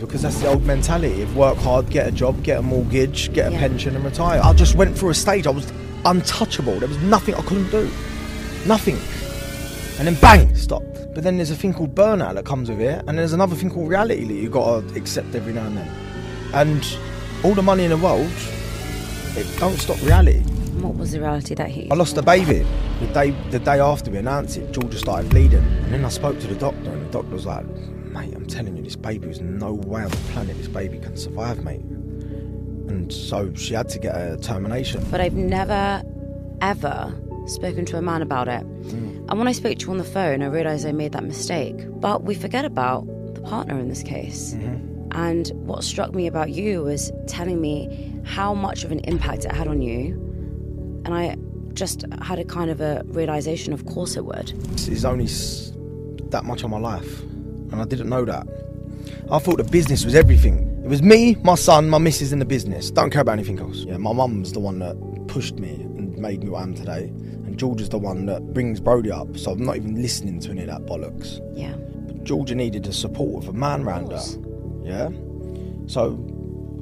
Because that's the old mentality of work hard, get a job, get a mortgage, get a Yeah. pension and retire. I just went through a stage, I was untouchable. There was nothing I couldn't do. Nothing. And then bang, stopped. But then there's a thing called burnout that comes with it, and there's another thing called reality that you've got to accept every now and then. And all the money in the world, it don't stop reality. What was the reality that he? I lost a baby. The day the day after we announced it, Georgia started bleeding. And then I spoke to the doctor, and the doctor was like, mate, I'm telling you, this baby, there's no way on the planet this baby can survive, mate. And so she had to get a termination. But I've never, ever spoken to a man about it. Mm. And when I spoke to you on the phone, I realised I made that mistake. But we forget about the partner in this case. Mm-hmm. And what struck me about you was telling me how much of an impact it had on you. And I just had a kind of a realization, of course it would. It's only that much of my life. And I didn't know that. I thought the business was everything. It was me, my son, my missus in the business. Don't care about anything else. Yeah, my mum's the one that pushed me and made me what I am today. And Georgia's the one that brings Brody up. So I'm not even listening to any of that bollocks. Yeah. Georgia needed the support of a man round her. Yeah? So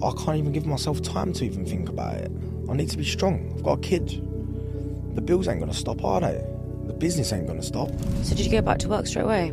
I can't even give myself time to even think about it. I need to be strong. I've got a kid. The bills ain't gonna stop, are they? The business ain't gonna stop. So did you go back to work straight away?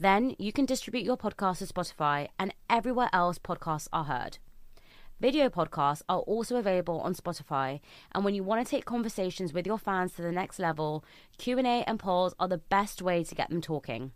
Then you can distribute your podcast to Spotify and everywhere else podcasts are heard. Video podcasts are also available on Spotify, and when you want to take conversations with your fans to the next level, Q&A and polls are the best way to get them talking.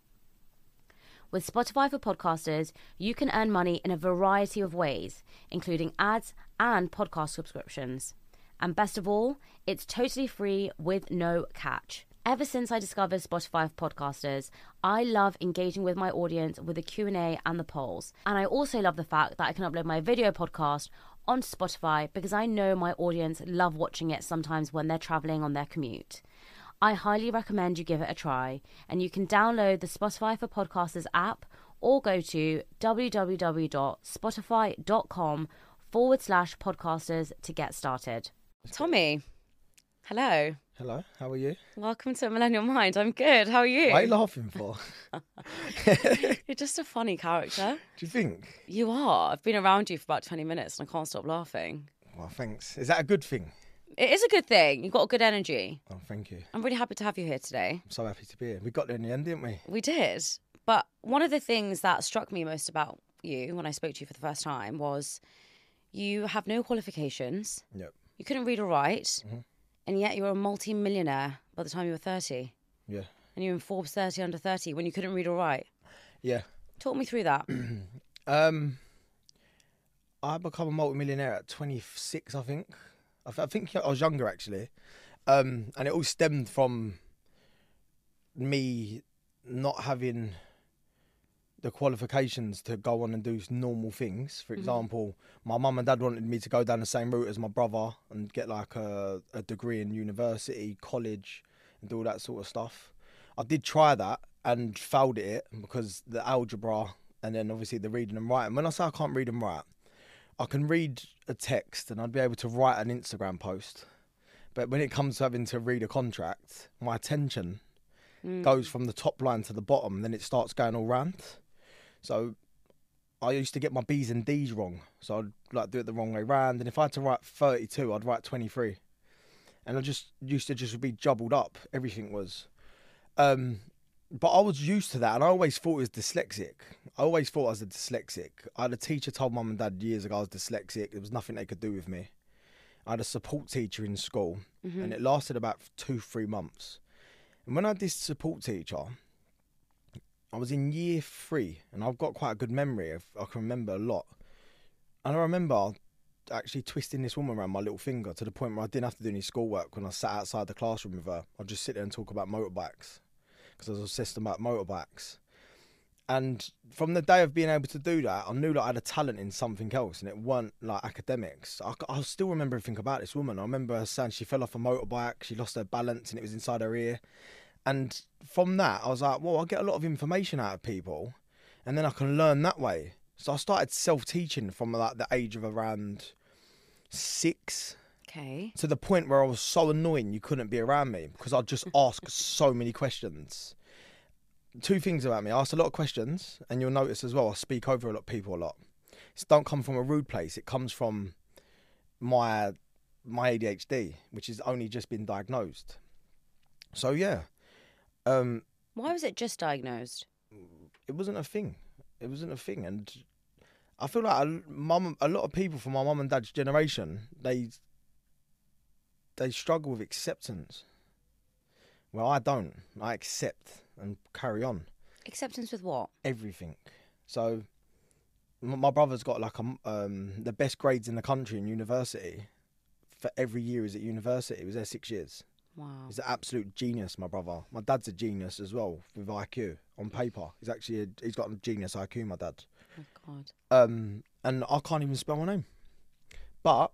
With Spotify for Podcasters, you can earn money in a variety of ways, including ads and podcast subscriptions. And best of all, it's totally free with no catch. Ever since I discovered Spotify for Podcasters, I love engaging with my audience with the Q&A and the polls. And I also love the fact that I can upload my video podcast on Spotify because I know my audience love watching it sometimes when they're traveling on their commute. I highly recommend you give it a try, and you can download the Spotify for Podcasters app or go to www.spotify.com forward slash podcasters to get started. Tommy, hello. Hello, how are you? Welcome to Millennial Mind. I'm good. How are you? What are you laughing for? You're just a funny character. Do you think? You are. I've been around you for about 20 minutes and I can't stop laughing. Well, thanks. Is that a good thing? It is a good thing. You've got a good energy. Oh, thank you. I'm really happy to have you here today. I'm so happy to be here. We got there in the end, didn't we? We did. But one of the things that struck me most about you when I spoke to you for the first time was you have no qualifications, Yep. you couldn't read or write, mm-hmm. And yet you were a multi millionaire by the time you were 30. Yeah. And you were in Forbes 30 under 30 when you couldn't read or write. Yeah. Talk me through that. Um, I become a multi-millionaire at 26, I think. I, th- I think I was younger actually, um, and it all stemmed from me not having the qualifications to go on and do normal things. For mm-hmm. example, my mum and dad wanted me to go down the same route as my brother and get like a, a degree in university, college, and do all that sort of stuff. I did try that and failed at it because the algebra and then obviously the reading and writing. When I say I can't read and write, I can read a text and I'd be able to write an Instagram post. But when it comes to having to read a contract, my attention mm. goes from the top line to the bottom, then it starts going all round. So I used to get my B's and D's wrong. So I'd like do it the wrong way round. And if I had to write 32, I'd write 23. And I just used to just be jumbled up. Everything was. Um, but I was used to that, and I always thought it was dyslexic. I always thought I was a dyslexic. I had a teacher told mum and dad years ago I was dyslexic. There was nothing they could do with me. I had a support teacher in school, and it lasted about two, three months. And when I had this support teacher, I was in year three, and I've got quite a good memory. Of, I can remember a lot. And I remember actually twisting this woman around my little finger to the point where I didn't have to do any schoolwork when I sat outside the classroom with her. I'd just sit there and talk about motorbikes because I was obsessed about motorbikes. And from the day of being able to do that, I knew that I had a talent in something else, and it weren't like academics. I still remember everything about this woman. I remember her saying she fell off a motorbike, she lost her balance, and it was inside her ear. And from that, I was like, well, I get a lot of information out of people, and then I can learn that way. So I started self-teaching from like the age of around six Okay. to the point where I was so annoying you couldn't be around me because I'd just ask so many questions. Two things about me: I ask a lot of questions, and you'll notice as well I speak over a lot of people a lot. It don't come from a rude place. It comes from my my ADHD, which has only just been diagnosed. So yeah, um, Why was it just diagnosed? it wasn't a thing. It wasn't a thing, and I feel like a, mum, a lot of people from my mum and dad's generation, they they struggle with acceptance. Well, I don't. I accept and carry on Acceptance with what? everything. So, my brother's got like a um, the best grades in the country in university. For every year he's at university, he was there six years. Wow. He's an absolute genius, my brother. My dad's a genius as well with IQ on paper. He's actually a, he's got a genius IQ. My dad. Oh God. Um, and I can't even spell my name, but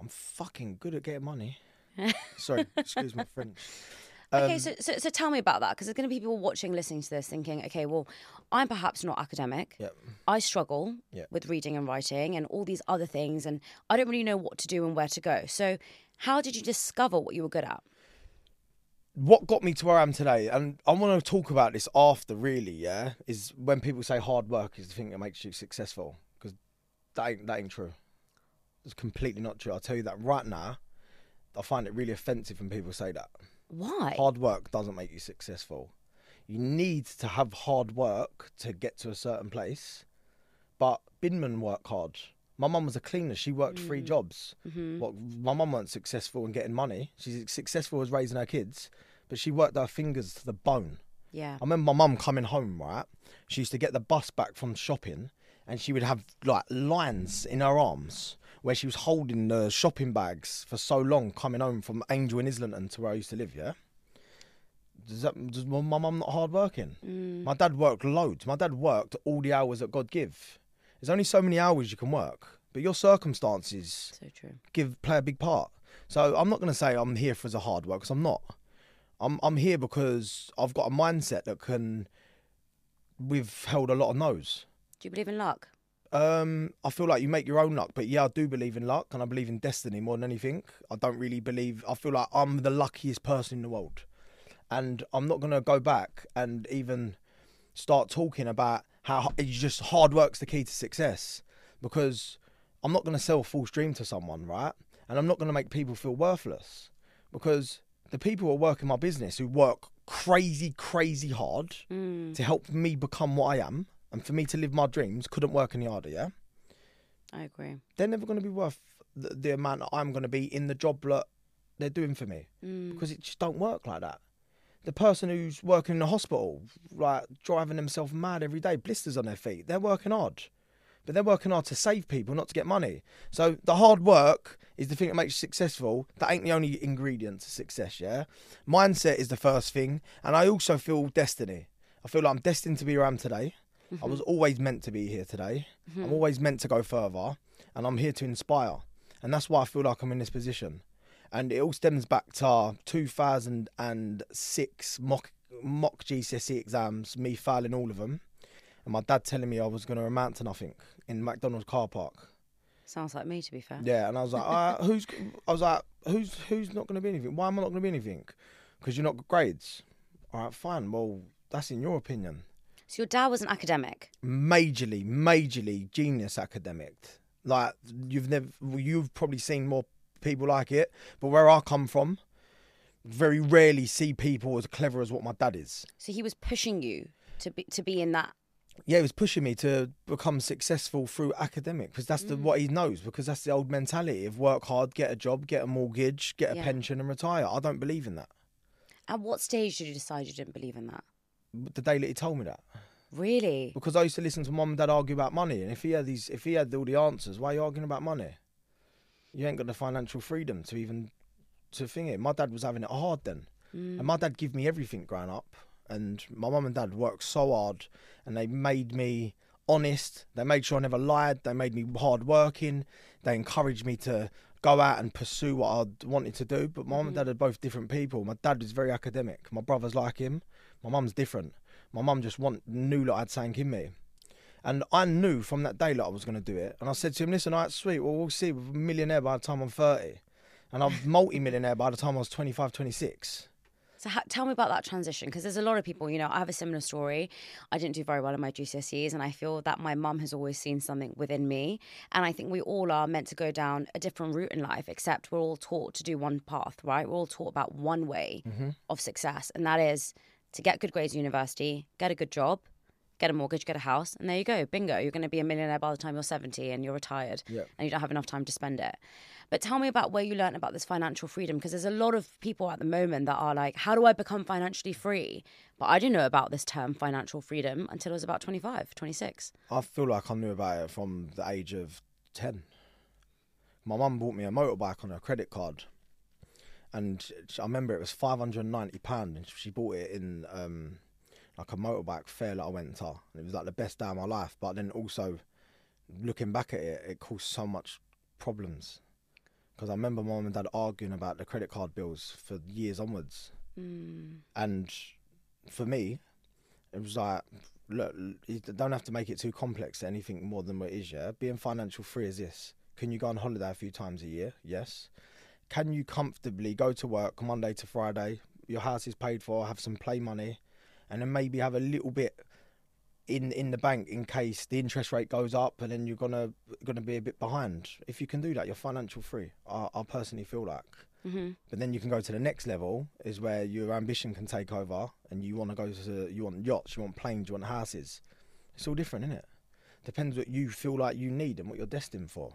I'm fucking good at getting money. Sorry, excuse my French. Okay, Um, so, so so tell me about that because there's going to be people watching, listening to this, thinking, okay, well, I'm perhaps not academic. Yep. I struggle Yeah. with reading and writing and all these other things, and I don't really know what to do and where to go. So, how did you discover what you were good at? what got me to where I am today, and I want to talk about this after, really, yeah, is when people say hard work is the thing that makes you successful, because that ain't, that ain't true. It's completely not true. I'll tell you that right now. I find it really offensive when people say that. Why? Hard work doesn't make you successful. You need to have hard work to get to a certain place, but binmen work hard. My mum was a cleaner. She worked three mm. jobs. Mm-hmm. Well, my mum wasn't successful in getting money. She's successful as raising her kids, but she worked her fingers to the bone. Yeah. I remember my mum coming home, right? She used to get the bus back from shopping and she would have like lines in her arms where she was holding the shopping bags for so long coming home from Angel in Islington to where I used to live, yeah? Does that does my mum not hard working? Mm. My dad worked loads. My dad worked all the hours that God give. There's only so many hours you can work, but your circumstances So true. give play a big part. So I'm not going to say I'm here for the hard work because I'm not. I'm I'm here because I've got a mindset that can We've held a lot of no's. Do you believe in luck? Um, I feel like you make your own luck, but yeah, I do believe in luck and I believe in destiny more than anything. I don't really believe. I feel like I'm the luckiest person in the world, and I'm not gonna go back and even start talking about how it's just hard work's the key to success because I'm not gonna sell a false dream to someone, right? And I'm not gonna make people feel worthless because the people who work in my business who work crazy, crazy hard to help me become what I am and for me to live my dreams couldn't work any harder, yeah? I agree. They're never going to be worth the, the amount that I'm going to be in the job that they're doing for me mm. because it just don't work like that. The person who's working in the hospital, like driving themselves mad every day, blisters on their feet, they're working hard. But they're working hard to save people, not to get money. So the hard work is the thing that makes you successful. That ain't the only ingredient to success, yeah? Mindset is the first thing. And I also feel destiny. I feel like I'm destined to be where I am today. I was always meant to be here today. I'm always meant to go further. And I'm here to inspire. And that's why I feel like I'm in this position. And it all stems back to 2006 mock, mock GCSE exams, me failing all of them. And my dad telling me I was going to amount to nothing in McDonald's car park. Sounds like me, to be fair. Yeah, and I was like, uh, who's? I was like, who's who's not going to be anything? Why am I not going to be anything? Because you're not got grades. All right, fine. Well, that's in your opinion. So your dad was an academic. Majorly, majorly genius academic. Like you've never, you've probably seen more people like it. But where I come from, very rarely see people as clever as what my dad is. So he was pushing you to be to be in that. yeah, he was pushing me to become successful through academic because that's the mm. what he knows because that's the old mentality of work hard, get a job, get a mortgage, get a Yeah. pension and retire. I don't believe in that. At what stage did you decide you didn't believe in that? The day that he told me that Really? because I used to listen to mum and dad argue about money, and if he had these, if he had all the answers, why are you arguing about money? You ain't got the financial freedom to even to think it. My dad was having it hard then, mm. and my dad gave me everything growing up, And my mum and dad worked so hard, and they made me honest. They made sure I never lied. They made me hard working. They encouraged me to go out and pursue what I wanted to do. But my mum and mm-hmm. dad are both different people. My dad was very academic. My brother's like him. My mum's different. My mum just want knew that I'd something in me. And I knew from that day that I was going to do it. And I said to him, listen, all right, sweet, well, we'll see. We're a millionaire by the time I'm 30. And I'm multi-millionaire by the time I was 25, 26. So ha- tell me about that transition because there's a lot of people, you know, I have a similar story. I didn't do very well in my GCSEs and I feel that my mum has always seen something within me. And I think we all are meant to go down a different route in life, except we're all taught to do one path, right? We're all taught about one way mm-hmm. of success, and that is to get good grades at university, get a good job, get a mortgage, get a house, and there you go. Bingo. You're going to be a millionaire by the time you're 70 and you're retired Yeah. and you don't have enough time to spend it. But tell me about where you learned about this financial freedom because there's a lot of people at the moment that are like, how do I become financially free? But I didn't know about this term financial freedom until I was about 25, 26. I feel like I knew about it from the age of 10. My mum bought me a motorbike on her credit card. And I remember it was £590 and she bought it in um, like a motorbike fair that I went to. And it was like the best day of my life. But then also, looking back at it, it caused so much problems. Because I remember mum and dad arguing about the credit card bills for years onwards. And for me, it was like, look, you don't have to make it too complex to anything more than what it is, yeah? Being financial free is this. Can you go on holiday a few times a year? Yes. Can you comfortably go to work Monday to Friday? Your house is paid for, have some play money, and then maybe have a little bit in in the bank in case the interest rate goes up and then you're gonna gonna be a bit behind. If you can do that, you're financial free. I, I personally feel like. Mm-hmm. But then you can go to the next level, is where your ambition can take over, and you want to go to you want yachts, you want planes, you want houses. It's all different, isn't it? Depends what you feel like you need and what you're destined for.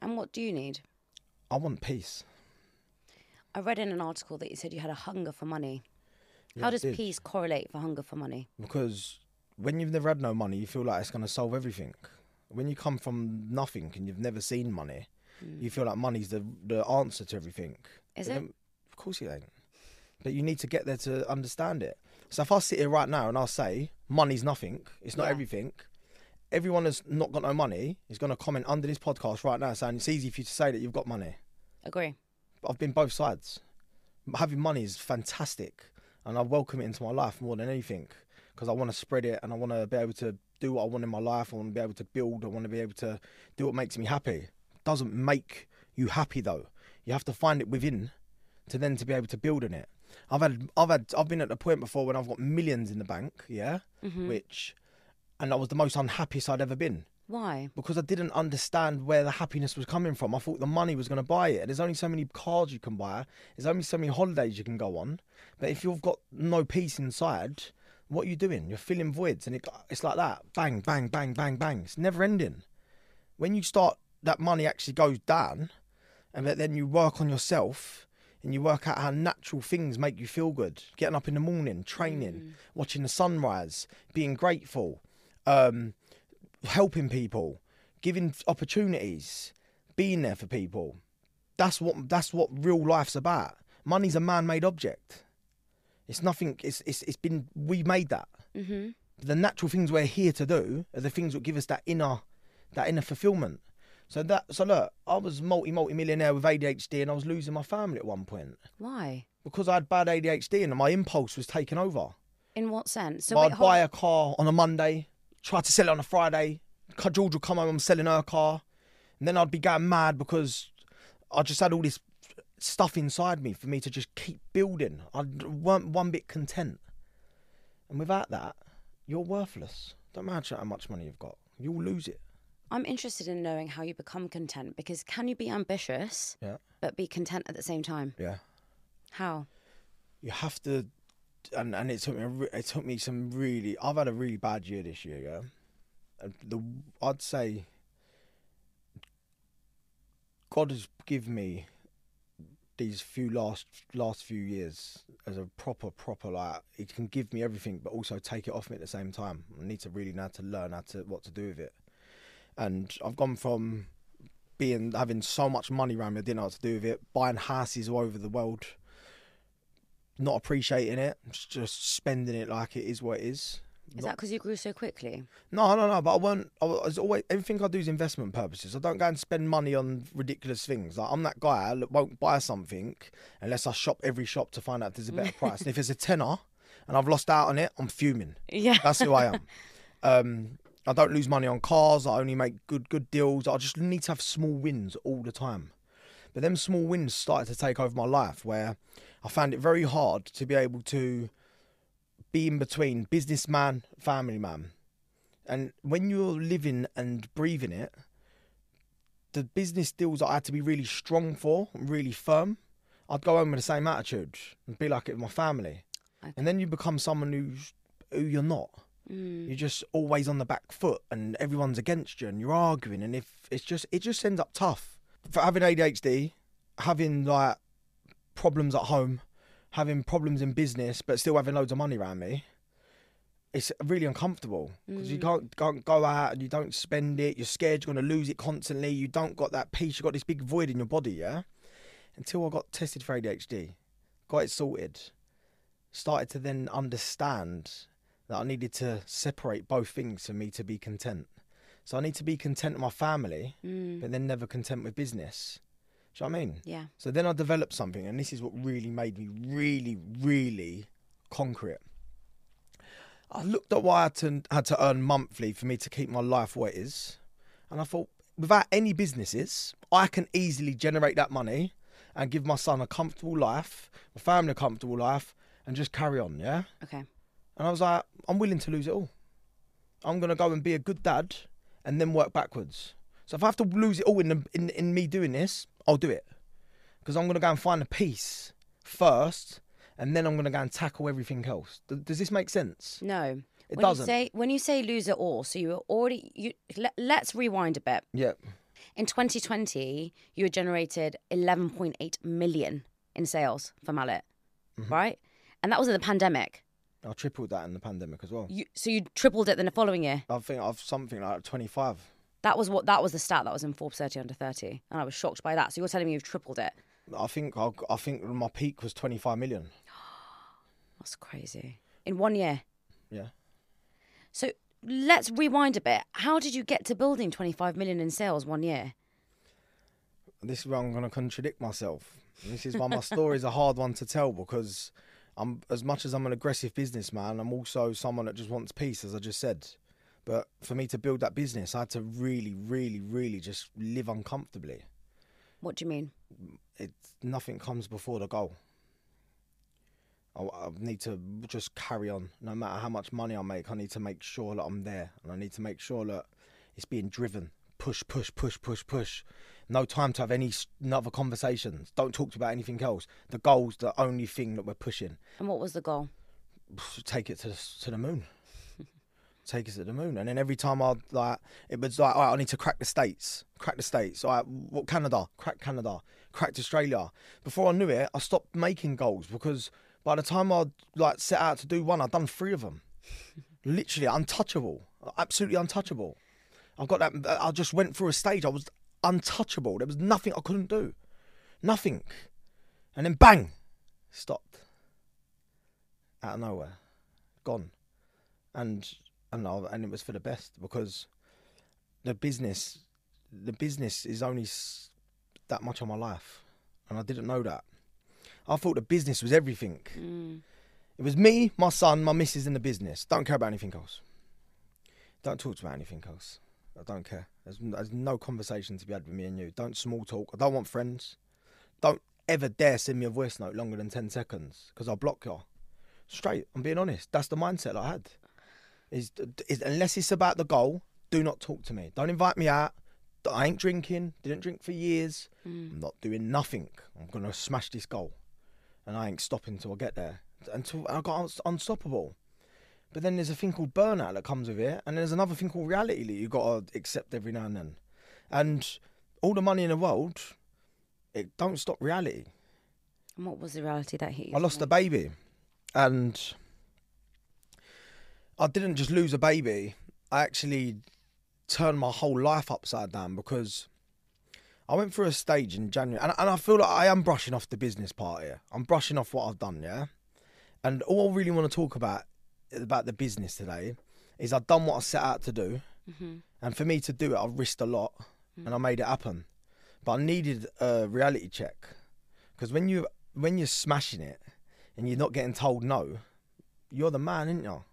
And what do you need? I want peace. I read in an article that you said you had a hunger for money. Yeah, How does peace correlate for hunger for money? Because when you've never had no money, you feel like it's going to solve everything. When you come from nothing and you've never seen money, mm. you feel like money's the the answer to everything. Is But it? then- of course it ain't. But you need to get there to understand it. So if I sit here right now and I say money's nothing, it's not Yeah. everything. Everyone that's not got no money is going to comment under this podcast right now saying it's easy for you to say that you've got money. Agree. I've been both sides. Having money is fantastic, and I welcome it into my life more than anything because I want to spread it and I want to be able to do what I want in my life. I want to be able to build. I want to be able to do what makes me happy. Doesn't make you happy though. You have to find it within to then to be able to build on it. I've had, I've had, I've been at the point before when I've got millions in the bank, yeah, mm-hmm. which, and I was the most unhappiest I'd ever been Why? because I didn't understand where the happiness was coming from. I thought the money was going to buy it. There's only so many cars you can buy. There's only so many holidays you can go on. But if you've got no peace inside, what are you doing? You're filling voids, and it, it's like that. Bang, bang, bang, bang, bang. It's never ending. When you start, that money actually goes down, and then you work on yourself. And you work out how natural things make you feel good. Getting up in the morning, training, watching the sunrise, being grateful, um, helping people, giving opportunities, being there for people. That's what that's what real life's about. Money's a man-made object. It's nothing. It's it's it's been we made that. Mm-hmm. The natural things we're here to do are the things that give us that inner that inner fulfillment. So that so look, I was multi multi millionaire with ADHD and I was losing my family at one point Why? because I had bad ADHD and my impulse was taken over. In what sense? So I'd hold- buy a car on a Monday, try to sell it on a Friday. George would come home, I'm selling her car. And then I'd be going mad because I just had all this stuff inside me for me to just keep building. I weren't one bit content. And without that, you're worthless. Don't matter how much money you've got, you'll lose it. I'm interested in knowing how you become content because can you be ambitious Yeah. but be content at the same time? Yeah. How? You have to, and, and it took me it took me some really. I've had a really bad year this year. Yeah, the I'd say God has given me these few last last few years as a proper proper like He can give me everything, but also take it off me at the same time. I need to really how to learn how to what to do with it. And I've gone from being having so much money around me, I didn't know what to do with it. Buying houses all over the world, not appreciating it, just- spending it like it is what it is. Is that because you grew so quickly? No, no, no. But I won't. I was always everything I do is investment purposes. I don't go and spend money on ridiculous things. Like I'm that guy that won't buy something unless I shop every shop to find out if there's a better price. And if it's a tenner and I've lost out on it, I'm fuming. Yeah. That's who I am. Um, I don't lose money on cars. I only make good good deals. I just need to have small wins all the time. But them small wins started to take over my life, where I found it very hard to be able to be in between businessman, family man. And when you're living and breathing it, the business deals I had to be really strong for, really firm, I'd go home with the same attitude and be like it with my family. Okay. And then you become someone who's who you're not. Mm. You're just always on the back foot, and everyone's against you, and you're arguing, and if it's just it just ends up tough. For having ADHD, having like problems at home, having problems in business, but still having loads of money around me, it's really uncomfortable because you can't, can't go out and you don't spend it. You're scared you're going to lose it constantly. You don't got that peace. You've got this big void in your body, yeah. Until I got tested for ADHD, got it sorted, started to then understand that I needed to separate both things for me to be content. So I need to be content with my family, Mm. but then never content with business. Do you know what I mean? Yeah. So then I developed something, and this is what really made me really, really it. I looked at what I had to, had to earn monthly for me to keep my life where it is, and I thought, without any businesses, I can easily generate that money and give my son a comfortable life, my family a comfortable life, and just carry on, yeah? Okay. And I was like, I'm willing to lose it all. I'm gonna go and be a good dad, and then work backwards. So if I have to lose it all in the, in in me doing this, I'll do it, because I'm gonna go and find the peace first, and then I'm gonna go and tackle everything else. Th- does this make sense? No. It when doesn't. You say, when you say lose it all, so you were already you. Let, let's rewind a bit. Yep. In 2020, you had generated 11.8 million in sales for Mallet, Mm-hmm. right? And that was in the pandemic. I tripled that in the pandemic as well. You, so you tripled it then the following year. I think I've something like 25. That was what that was the stat that was in Forbes 30 under 30, and I was shocked by that. So you're telling me you've tripled it? I think I, I think my peak was 25 million. That's crazy in one year. Yeah. So let's rewind a bit. How did you get to building 25 million in sales one year? this is where I'm going to contradict myself. This is why my story is a hard one to tell because I'm as much as I'm an aggressive businessman, I'm also someone that just wants peace, as I just said. But for me to build that business, I had to really, really, really just live uncomfortably. What do you mean? It nothing comes before the goal. I, I need to just carry on. No matter how much money I make, I need to make sure that I'm there, and I need to make sure that it's being driven. Push, push, push, push, push. No time to have any other conversations. Don't talk about anything else. The goal's the only thing that we're pushing. And what was the goal? Take it to to the moon. Take us to the moon. And then every time I like, it was like, all right, I need to crack the states, crack the states. All right, what Canada, crack Canada, cracked Australia. Before I knew it, I stopped making goals because by the time I like set out to do one, I'd done three of them. Literally untouchable, absolutely untouchable. I've got that. Uh, I just went through a stage. I was untouchable. There was nothing I couldn't do, nothing. And then bang, stopped. Out of nowhere, gone, and and I, and it was for the best because the business, the business is only s- that much of my life, and I didn't know that. I thought the business was everything. Mm. It was me, my son, my missus in the business. Don't care about anything else. Don't talk about anything else. I don't care. There's, there's no conversation to be had with me and you. Don't small talk. I don't want friends. Don't ever dare send me a voice note longer than 10 seconds because I'll block you. Straight. I'm being honest. That's the mindset I had. Is, is Unless it's about the goal, do not talk to me. Don't invite me out. I ain't drinking. Didn't drink for years. Mm. I'm not doing nothing. I'm going to smash this goal. And I ain't stopping until I get there. Until I got uns- unstoppable. But then there's a thing called burnout that comes with it, and there's another thing called reality that you got to accept every now and then. And all the money in the world, it don't stop reality. And what was the reality that hit you? I lost a baby, and I didn't just lose a baby. I actually turned my whole life upside down because I went through a stage in January, and, and I feel like I am brushing off the business part here. I'm brushing off what I've done, yeah. And all I really want to talk about about the business today is I've done what I set out to do, Mm-hmm. and for me to do it, I've risked a lot, and I made it happen. But I needed a reality check because when you when you're smashing it and you're not getting told no, you're the man, aren't you?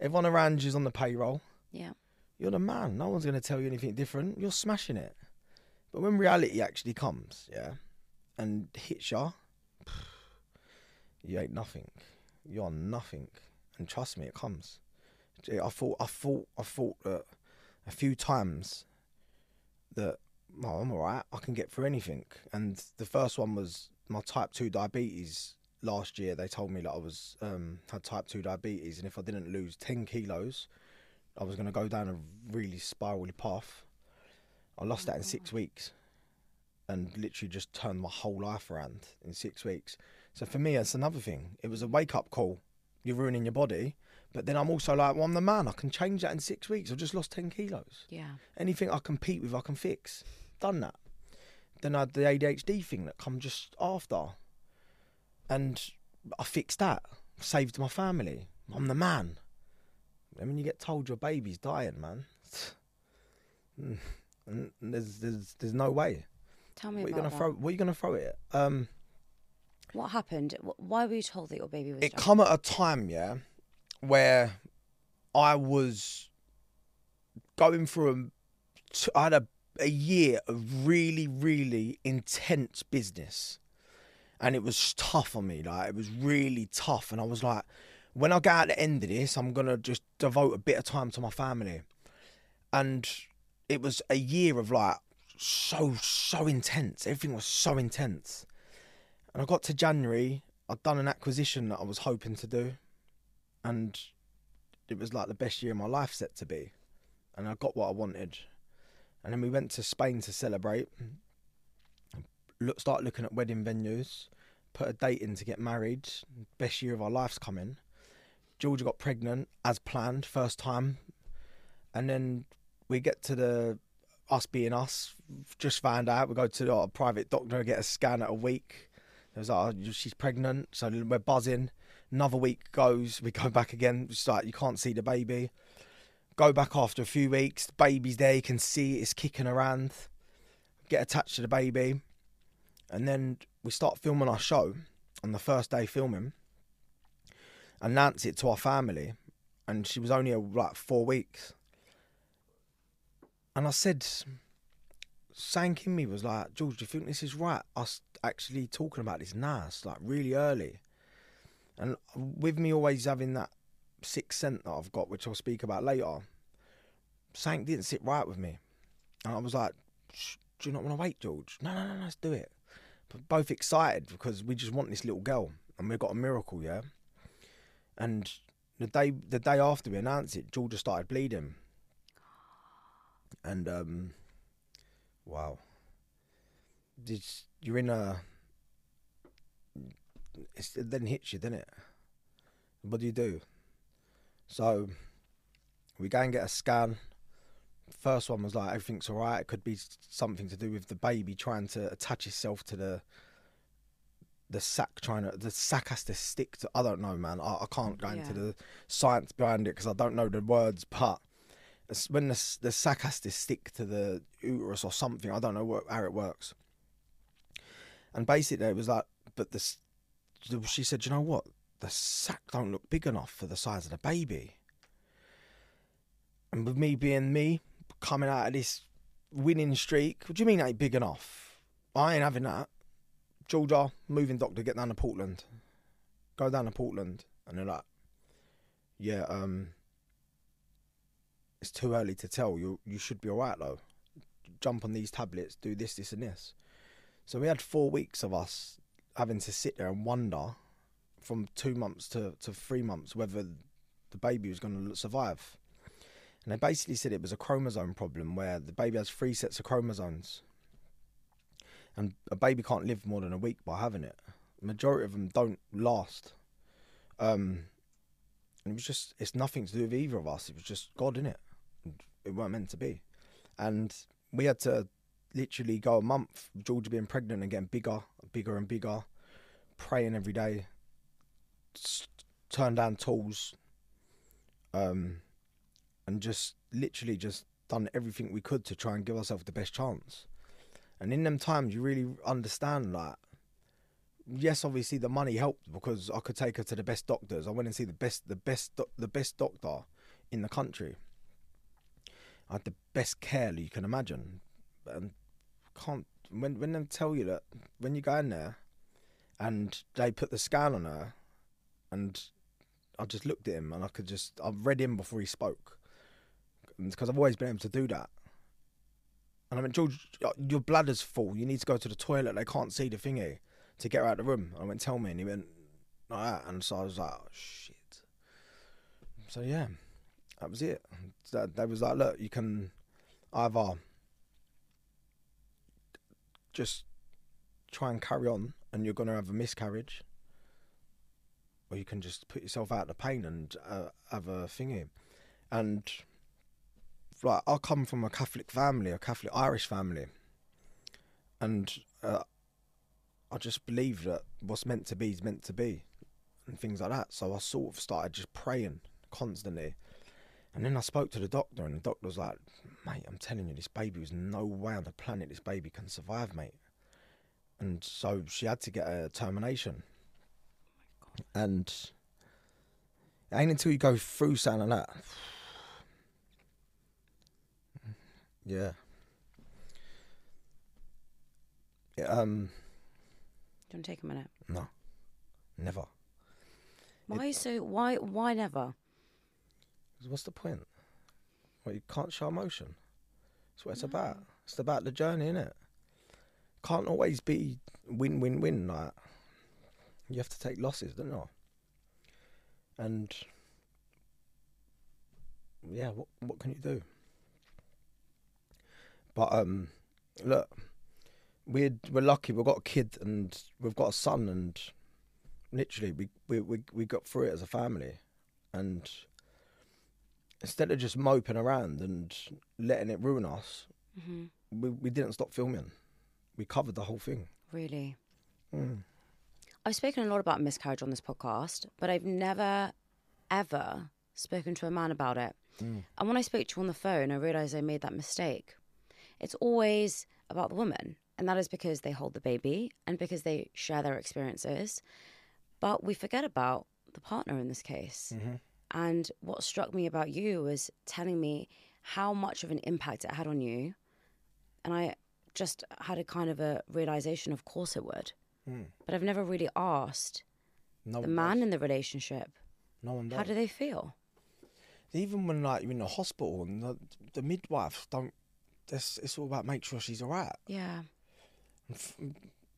Everyone around you's on the payroll. Yeah. You're the man. No one's going to tell you anything different. You're smashing it. But when reality actually comes, yeah, and hits you, you ain't nothing. You're nothing. And trust me, it comes. I thought, I thought, I thought that a few times that well, I'm alright. I can get through anything. And the first one was my type two diabetes. Last year, they told me that I was um, had type two diabetes, and if I didn't lose ten kilos, I was going to go down a really spirally path. I lost that in six weeks and literally just turned my whole life around in six weeks. So for me, that's another thing. It was a wake up call. You're ruining your body. But then I'm also like, well, I'm the man. I can change that in six weeks. I've just lost 10 kilos. Yeah. Anything I compete with, I can fix. Done that. Then I had the ADHD thing that come just after. And I fixed that. Saved my family. I'm the man. And when you get told your baby's dying, man, and there's there's there's no way. Tell me What are you about gonna that. throw? What are you gonna throw it? at? Um, What happened? Why were you told that your baby was it dying? come at a time, yeah, where I was going through a, I had a, a year of really, really intense business, and it was tough on me. Like it was really tough, and I was like, when I get out the end of this, I'm gonna just devote a bit of time to my family, and it was a year of like so so intense. Everything was so intense, and I got to January. I'd done an acquisition that I was hoping to do, and it was like the best year of my life set to be, and I got what I wanted, and then we went to Spain to celebrate. Look, start looking at wedding venues, put a date in to get married. Best year of our lives coming. Georgia got pregnant as planned, first time, and then we get to the us being us. Just found out we go to our private doctor get a scan at a week. It was like, oh, she's pregnant, so we're buzzing. Another week goes, we go back again. It's like you can't see the baby. Go back after a few weeks, the baby's there, you can see it's kicking around. Get attached to the baby, and then we start filming our show. On the first day filming, announce it to our family, and she was only like four weeks. And I said, sank in me was like, George, do you think this is right? Us actually talking about this now, it's like really early. And with me always having that sixth sense that I've got, which I'll speak about later, Sank didn't sit right with me. And I was like, do you not want to wait, George? No, no, no, let's do it. Both excited because we just want this little girl and we've got a miracle, yeah? And the day the day after we announced it, Georgia started bleeding. And um wow. This, you're in a it's, it then hits you, doesn't it? What do you do? So we go and get a scan. First one was like everything's all right. It could be something to do with the baby trying to attach itself to the the sac, trying to the sac has to stick to. I don't know, man. I, I can't go into the science behind it because I don't know the words. But when the the sac has to stick to the uterus or something, I don't know what, how it works. And basically, it was like, but this, she said, you know what? The sac don't look big enough for the size of the baby. And with me being me, coming out of this winning streak, what do you mean ain't big enough? I ain't having that. Georgia, moving doctor, get down to Portland. Go down to Portland. And they're like, yeah, um, it's too early to tell. You you should be alright though. Jump on these tablets, do this, this, and this. So we had four weeks of us having to sit there and wonder from two months to, to three months whether the baby was going to survive. And they basically said it was a chromosome problem where the baby has three sets of chromosomes. And a baby can't live more than a week by having it. majority of them don't last. Um, and it was just, it's nothing to do with either of us. It was just God in it. It weren't meant to be. And we had to literally go a month, Georgia being pregnant and getting bigger, bigger and bigger, praying every day, turned down tools, um, and just literally just done everything we could to try and give ourselves the best chance. And in them times, you really understand that. Yes, obviously the money helped because I could take her to the best doctors. I went and see the best, the best, the best doctor in the country. I had the best care you can imagine, and can't when when they tell you that when you go in there, and they put the scan on her, and I just looked at him and I could just I read him before he spoke, because I've always been able to do that. And I went, George, your bladder's full. You need to go to the toilet. They can't see the thingy to get her out of the room. I went, tell me, and he went like that, and so I was like, oh, shit. So yeah, that was it. That they was like, look, you can either just try and carry on, and you're gonna have a miscarriage, or you can just put yourself out of pain and uh, have a thingy. And like, I come from a Catholic family, a Catholic Irish family, and uh, I just believe that what's meant to be is meant to be, and things like that. So I sort of started just praying constantly. And then I spoke to the doctor, and the doctor was like, "Mate, I'm telling you, this baby was no way on the planet this baby can survive, mate." And so she had to get a termination. And it ain't until you go through something like that. Yeah. Yeah, um, Do you want to take a minute? no, never. Why so? Why? Why never? What's the point? Well, you can't show emotion. That's what it's about. It's about the journey, innit? Can't always be win, win, win. Like you have to take losses, don't you? And yeah, what what can you do? But um, look, we're we're lucky. We've got a kid and we've got a son, and literally we we we, we got through it as a family, and instead of just moping around and letting it ruin us, hmm we we didn't stop filming. We covered the whole thing. Really? Mm. I've spoken a lot about miscarriage on this podcast, but I've never, ever spoken to a man about it. Mm. And when I spoke to you on the phone, I realised I made that mistake. It's always about the woman, and that is because they hold the baby and because they share their experiences. But we forget about the partner in this case. Mhm. And what struck me about you was telling me how much of an impact it had on you. And I just had a kind of a realization, of course it would. Mm. But I've never really asked No the man does. in the relationship, No one does. how do they feel? Even when like you're in the hospital and the, the midwives don't. This it's all about make sure she's alright. Yeah.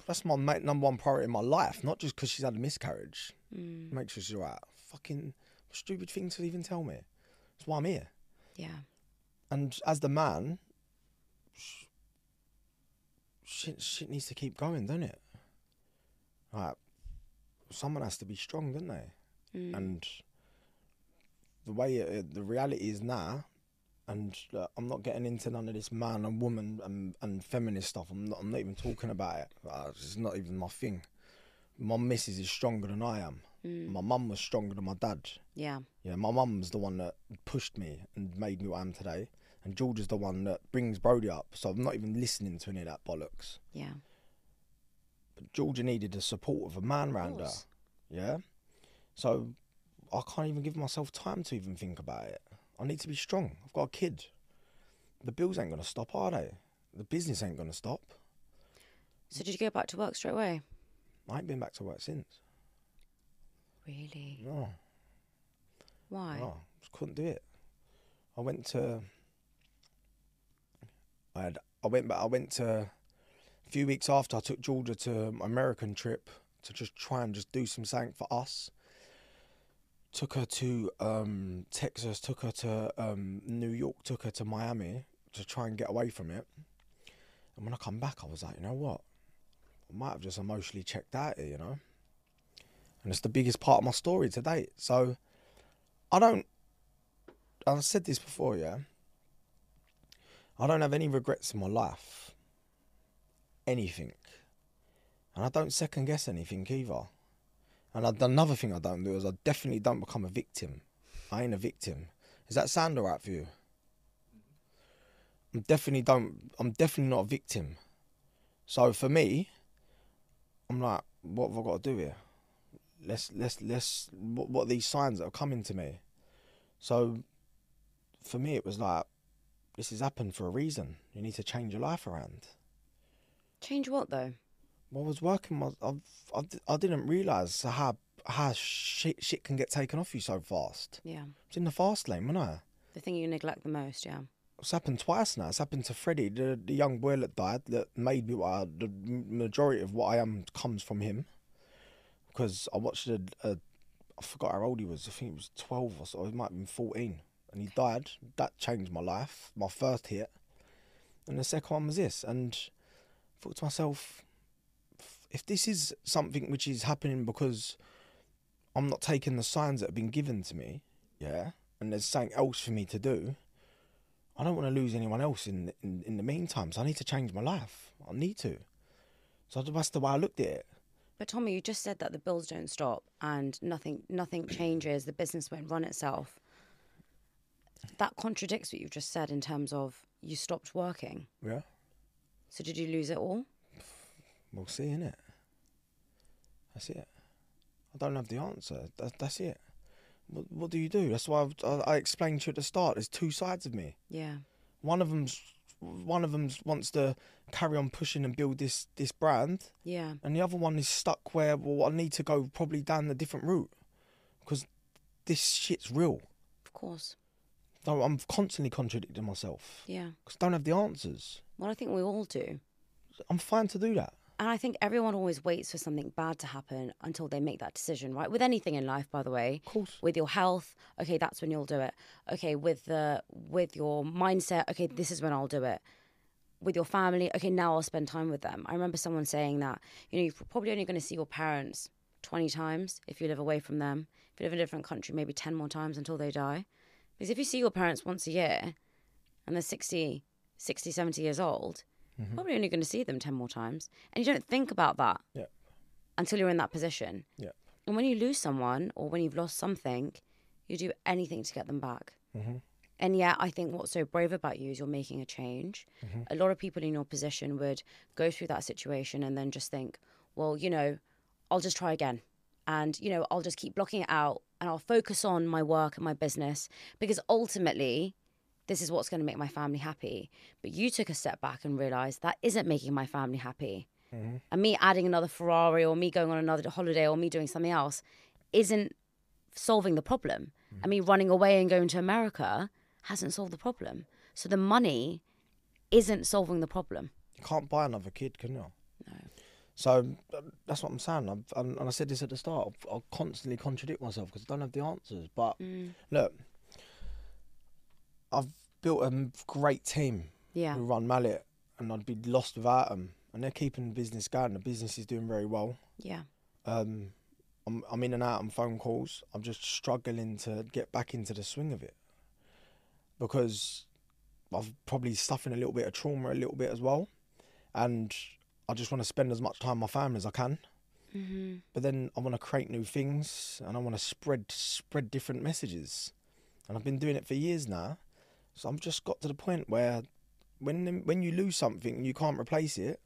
That's my number one priority in my life. Not just because she's had a miscarriage. Mm, Make sure she's alright. Fucking stupid thing to even tell me. That's why I'm here. yeah. And as the man, shit, shit needs to keep going, doesn't it? Like, someone has to be strong, don't they? Mm. And the way it, the reality is now, and uh, I'm not getting into none of this man and woman and, and feminist stuff. I'm not, I'm not even talking about it. Uh, it's not even my thing. My missus is stronger than I am. Mm. My mum was stronger than my dad. Yeah. Yeah, my mum's the one that pushed me and made me what I am today. And George is the one that brings Brody up. So I'm not even listening to any of that bollocks. Yeah. But Georgia needed the support of a man round her. course. Yeah? So I can't even give myself time to even think about it. I need to be strong. I've got a kid. The bills ain't going to stop, are they? The business ain't going to stop. So did you go back to work straight away? I ain't been back to work since. Really? No, Why? no, just couldn't do it. I went to. I had. I went back. I went to. A few weeks after, I took Georgia to my American trip to just try and just do some something for us. Took her to um, Texas. Took her to um, New York. Took her to Miami to try and get away from it. And when I come back, I was like, you know what? I might have just emotionally checked out here, you know. And it's the biggest part of my story to date. So I don't. I've said this before, yeah. I don't have any regrets in my life. Anything. And I don't second guess anything either. And I, another thing I don't do is I definitely don't become a victim. I ain't a victim. Does that sound alright for you? I'm definitely don't. I'm definitely not a victim. So for me, I'm like, what have I got to do here? Let's let's let's. What, what are these signs that are coming to me? So for me, it was like, this has happened for a reason. You need to change your life around. Change what though? I was working. My, I, I, I didn't realize how how shit shit can get taken off you so fast. Yeah. It's in the fast lane, wasn't I? The thing you neglect the most, yeah. It's happened twice now. It's happened to Freddie, the, the young boy that died, that made me what I, the majority of what I am comes from him. Because I watched a, a, I forgot how old he was. I think he was 12 or so. He might have been 14. And he died. That changed my life. My first hit. And the second one was this. And I thought to myself, if this is something which is happening because I'm not taking the signs that have been given to me, yeah, and there's something else for me to do, I don't want to lose anyone else in, in in the meantime. So I need to change my life. I need to. So that's the way I looked at it. But Tommy, you just said that the bills don't stop and nothing nothing changes. The business won't run itself. That contradicts what you've just said in terms of you stopped working. Yeah, So did you lose it all? We'll see in it. That's it. I don't have the answer. That's that's it. What, what do you do? That's why I, I explained to you at the start. There's two sides of me. Yeah. One of them's one of them wants to carry on pushing and build this this brand, Yeah. and the other one is stuck where well I need to go probably down a different route because this shit's real. Of course. So I'm constantly contradicting myself Yeah. because I don't have the answers. Well, I think we all do. I'm fine to do that. And I think everyone always waits for something bad to happen until they make that decision, right? With anything in life, by the way. Of course. With your health, okay, that's when you'll do it. Okay, with the with your mindset, okay, this is when I'll do it. With your family, okay, now I'll spend time with them. I remember someone saying that, you know, you're probably only going to see your parents 20 times if you live away from them. If you live in a different country, maybe 10 more times until they die. Because if you see your parents once a year and they're 60, 60, 70 years old, Mm-hmm. probably only going to see them 10 more times. And you don't think about that Yeah. until you're in that position. Yeah. And when you lose someone or when you've lost something, you do anything to get them back. Mm-hmm. And yet, I think what's so brave about you is you're making a change. Mm-hmm. A lot of people in your position would go through that situation and then just think, well, you know, I'll just try again. And, you know, I'll just keep blocking it out and I'll focus on my work and my business because ultimately, this is what's going to make my family happy. But you took a step back and realized that isn't making my family happy. Mm-hmm. And me adding another Ferrari or me going on another holiday or me doing something else isn't solving the problem. Mm-hmm. And me running away and going to America hasn't solved the problem. So the money isn't solving the problem. You can't buy another kid, can you? No. So um, that's what I'm saying. I've, and, and I said this at the start. I'll, I'll constantly contradict myself because I don't have the answers. But mm. look, I've built a great team Yeah. who run Mallet, and I'd be lost without them. And they're keeping the business going. The business is doing very well. Yeah. Um, I'm I'm in and out on phone calls. I'm just struggling to get back into the swing of it because I've probably suffering a little bit of trauma, a little bit as well, and I just want to spend as much time with my family as I can. Mm-hmm. But then I want to create new things and I want to spread spread different messages, and I've been doing it for years now. So I've just got to the point where when when you lose something and you can't replace it,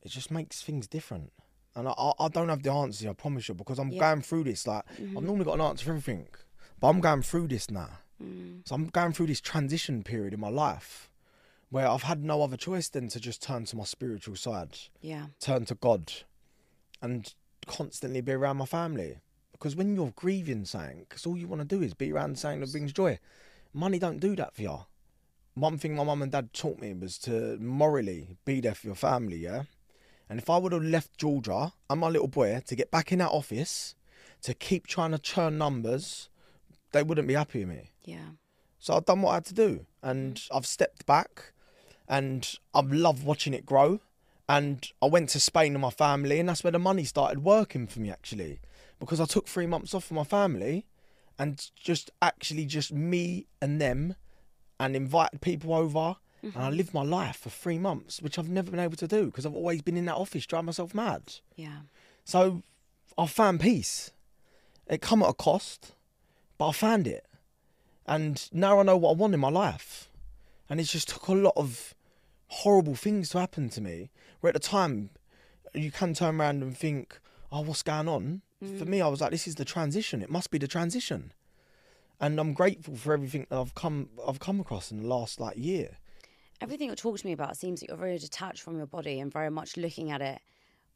it just makes things different. And I, I don't have the answer, I promise you, because I'm Yeah. going through this. Like I've normally got an answer for everything, but I'm going through this now. Mm. So I'm going through this transition period in my life where I've had no other choice than to just turn to my spiritual side, Yeah. turn to God, and constantly be around my family. Because when you're grieving something, because all you want to do is be around something that brings joy. Money don't do that for you. One thing my mum and dad taught me was to morally be there for your family, yeah? And if I would have left Georgia and my little boy to get back in that office, to keep trying to churn numbers, they wouldn't be happy with me. Yeah. So I've done what I had to do, and I've stepped back, and I've loved watching it grow. And I went to Spain with my family, and that's where the money started working for me actually, because I took three months off for my family, and just actually just me and them, and invited people over, and I mm-hmm. lived my life for three months, which I've never been able to do because I've always been in that office driving myself mad. Yeah. So I found peace. It come at a cost, but I found it. And now I know what I want in my life. And it just took a lot of horrible things to happen to me. Where at the time, you can turn around and think, oh, what's going on? For me, I was like, this is the transition. It must be the transition. And I'm grateful for everything that I've come I've come across in the last like year. Everything you talk to me about seems that you're very detached from your body and very much looking at it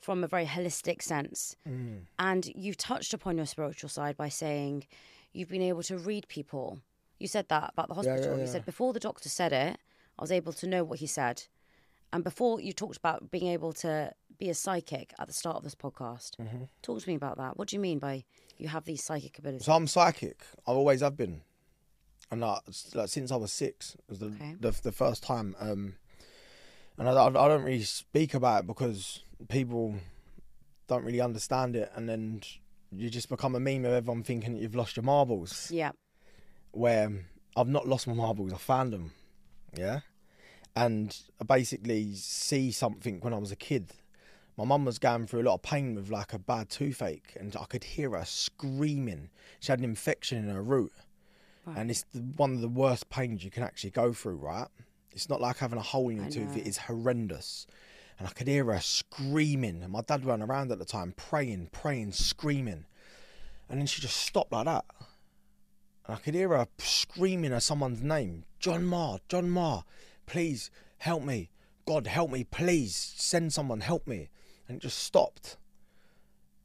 from a very holistic sense. Mm. And you've touched upon your spiritual side by saying you've been able to read people. You said that about the Yeah, yeah, hospital. You said before the doctor said it, I was able to know what he said. And before you talked about being able to be a psychic at the start of this podcast. Mm-hmm. Talk to me about that. What do you mean by you have these psychic abilities? So I'm psychic. I always have been, and like, like since I was six it was the Okay. the, the first time. Um, and I, I I don't really speak about it because people don't really understand it, and then you just become a meme of everyone thinking that you've lost your marbles. yeah. Where I've not lost my marbles, I found them. Yeah, and I basically see something when I was a kid. My mum was going through a lot of pain with like a bad toothache, and I could hear her screaming. She had an infection in her root, and it's the, one of the worst pains you can actually go through. Right? It's not like having a hole in your I tooth; know. it is horrendous. And I could hear her screaming, and my dad ran around at the time, praying, praying, screaming, and then she just stopped like that. And I could hear her screaming at someone's name John Marr, John Marr, please help me. God, help me, please. Send someone, help me. And it just stopped.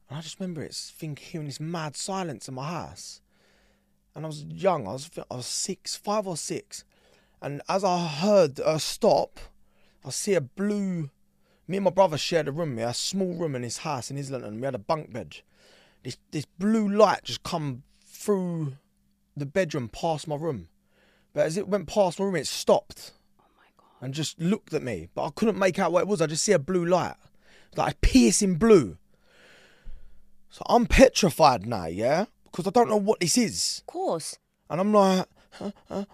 And I just remember it, think, hearing this mad silence in my house. And I was young, I was, I was six, five or six. And as I heard her stop, I see a blue. Me and my brother shared a room, yeah, a small room in his house in Islington. We had a bunk bed. This this blue light just come through the bedroom past my room. But as it went past my room, it stopped Oh my god. and just looked at me. But I couldn't make out what it was. I just see a blue light. Like piercing blue. So I'm petrified now, yeah? Because I don't know what this is. Of course. And I'm like, uh, uh,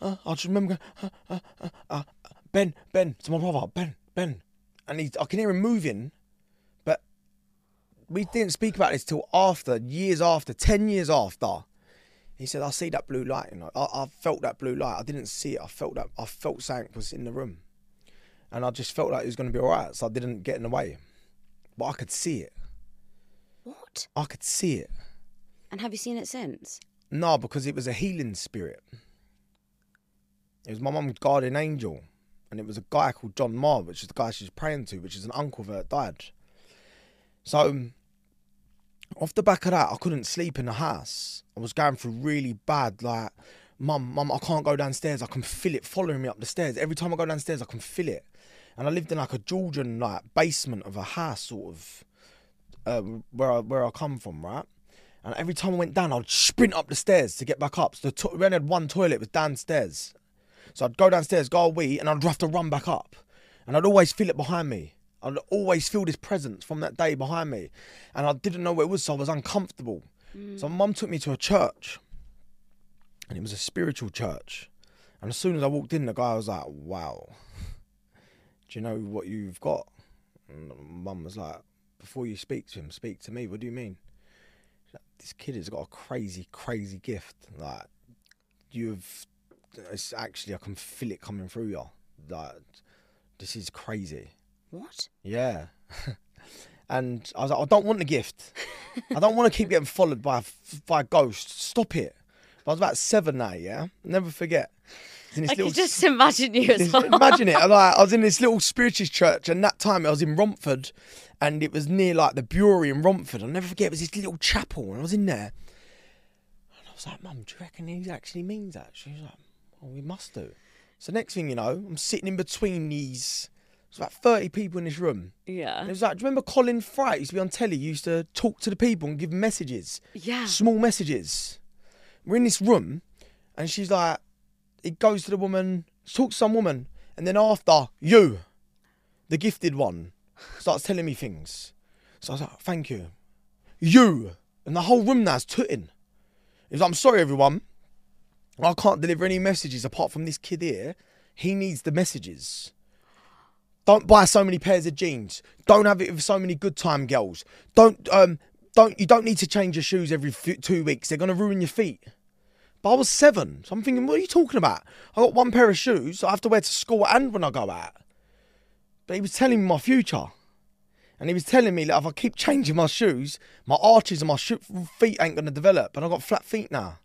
uh. I just remember going, uh, uh, uh, uh, Ben, Ben, to my brother, Ben, Ben. And he, I can hear him moving, but we didn't speak about this till after, years after, 10 years after. He said, I see that blue light. You know, I, I felt that blue light. I didn't see it. I felt that, I felt something was in the room. And I just felt like it was going to be all right. So I didn't get in the way. But I could see it. What? I could see it. And have you seen it since? No, because it was a healing spirit. It was my mum's guardian angel. And it was a guy called John Marr, which is the guy she's praying to, which is an uncle of her that died. So, off the back of that, I couldn't sleep in the house. I was going through really bad, like, mum, mum, I can't go downstairs. I can feel it following me up the stairs. Every time I go downstairs, I can feel it. And I lived in like a Georgian like basement of a house, sort of, uh, where I, where I come from, right? And every time I went down, I'd sprint up the stairs to get back up. So the to- we only had one toilet, it was downstairs. So I'd go downstairs, go wee, and I'd have to run back up. And I'd always feel it behind me. I'd always feel this presence from that day behind me. And I didn't know what it was, so I was uncomfortable. So my mum took me to a church. And it was a spiritual church. And as soon as I walked in, the guy was like, wow. Do you know what you've got? And mum was like, before you speak to him, speak to me. What do you mean? Like, this kid has got a crazy, crazy gift. Like, you've, it's actually, I can feel it coming through you. Like, this is crazy. What? Yeah. and I was like, I don't want the gift. I don't want to keep getting followed by a, by a ghost. Stop it. I was about seven now, yeah? Never forget. I in this I little could just imagine you as well. imagine it. I, like, I was in this little spiritualist church, and that time I was in Romford, and it was near like the brewery in Romford. I'll never forget. It was this little chapel, and I was in there, and I was like, "Mum, do you reckon he actually means that?" She was like, "Well, we must do." So next thing you know, I'm sitting in between these. There's about 30 people in this room. Yeah. And it was like, do you remember Colin Fry used to be on telly? He used to talk to the people and give messages Yeah. small messages. We're in this room, and she's like, it goes to the woman, talks to some woman, and then after, you, the gifted one, starts telling me things. So I was like, thank you. You. And the whole room now's tooting. He's like, I'm sorry, everyone. I can't deliver any messages apart from this kid here. He needs the messages. Don't buy so many pairs of jeans. Don't have it with so many good time girls. Don't um don't you don't need to change your shoes every two weeks. They're gonna ruin your feet. But I was seven, so I'm thinking, what are you talking about? I got one pair of shoes I have to wear to school and when I go out. But he was telling me my future. And he was telling me that if I keep changing my shoes, my arches and my sho- feet ain't gonna develop. And I got flat feet now.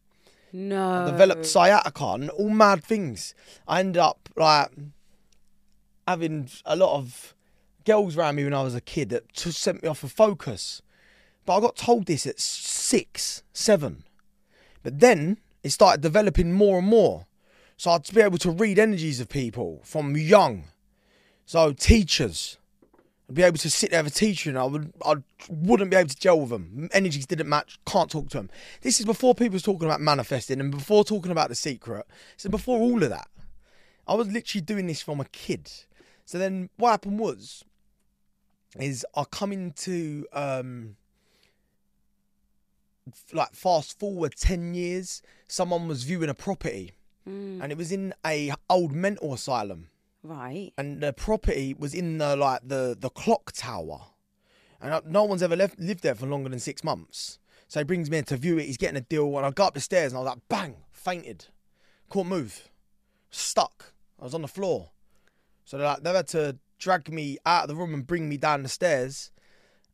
No. Developed sciatica and all mad things. I ended up like having a lot of girls around me when I was a kid that just sent me off of focus. But I got told this at six, seven. But then it started developing more and more. So I'd be able to read energies of people from young. So teachers, I'd be able to sit there with a teacher and I would I wouldn't be able to gel with them. Energies didn't match, can't talk to them. This is before people was talking about manifesting and before talking about the secret. So before all of that. I was literally doing this from a kid. So then what happened was is I come into um like fast forward 10 years someone was viewing a property. Mm, and it was in a old mental asylum. Right. and the property was in the like the the clock tower. And no one's ever left, lived there for longer than six months. So he brings me in to view it. He's getting a deal. And i go up the stairs and i was like bang fainted. Couldn't move. Stuck. I was on the floor. So they're like, they've had to drag me out of the room and bring me down the stairs.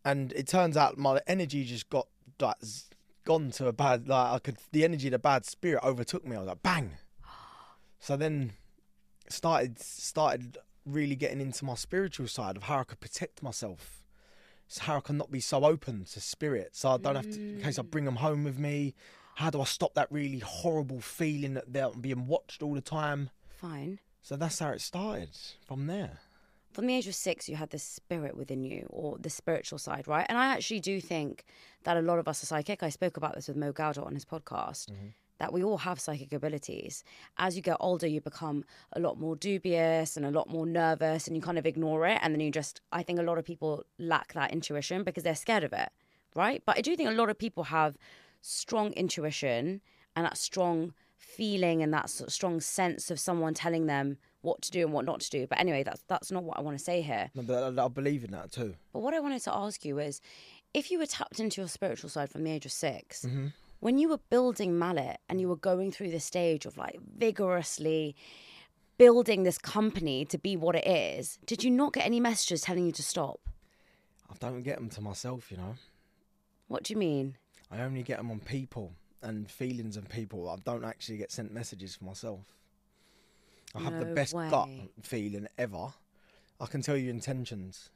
And it turns out my energy just got like gone to a bad like i could the energy of the bad spirit overtook me i was like bang so then started started really getting into my spiritual side of how I could protect myself. So how I can not be so open to spirit. So I don't have to in case I bring them home with me. How do I stop that really horrible feeling that they're being watched all the time? Fine. So that's how it started from there. From the age of six, you had this spirit within you, or the spiritual side, right? And I actually do think that a lot of us are psychic. I spoke about this with Mo Gawdat on his podcast. Mm-hmm. That we all have psychic abilities. As you get older, you become a lot more dubious and a lot more nervous, and you kind of ignore it. And then you just, I think a lot of people lack that intuition because they're scared of it, right? But I do think a lot of people have strong intuition and that strong feeling and that strong sense of someone telling them what to do and what not to do. But anyway, that's that's not what I want to say here. No, but I, I believe in that too. But what I wanted to ask you is, if you were tapped into your spiritual side from the age of 6 Mm-hmm. when you were building Mallet and you were going through the stage of like vigorously building this company to be what it is, did you not get any messages telling you to stop? I don't get them to myself, you know. What do you mean? I only get them on people and feelings of people. I don't actually get sent messages for myself. I have the No best gut feeling ever. I can tell you intentions.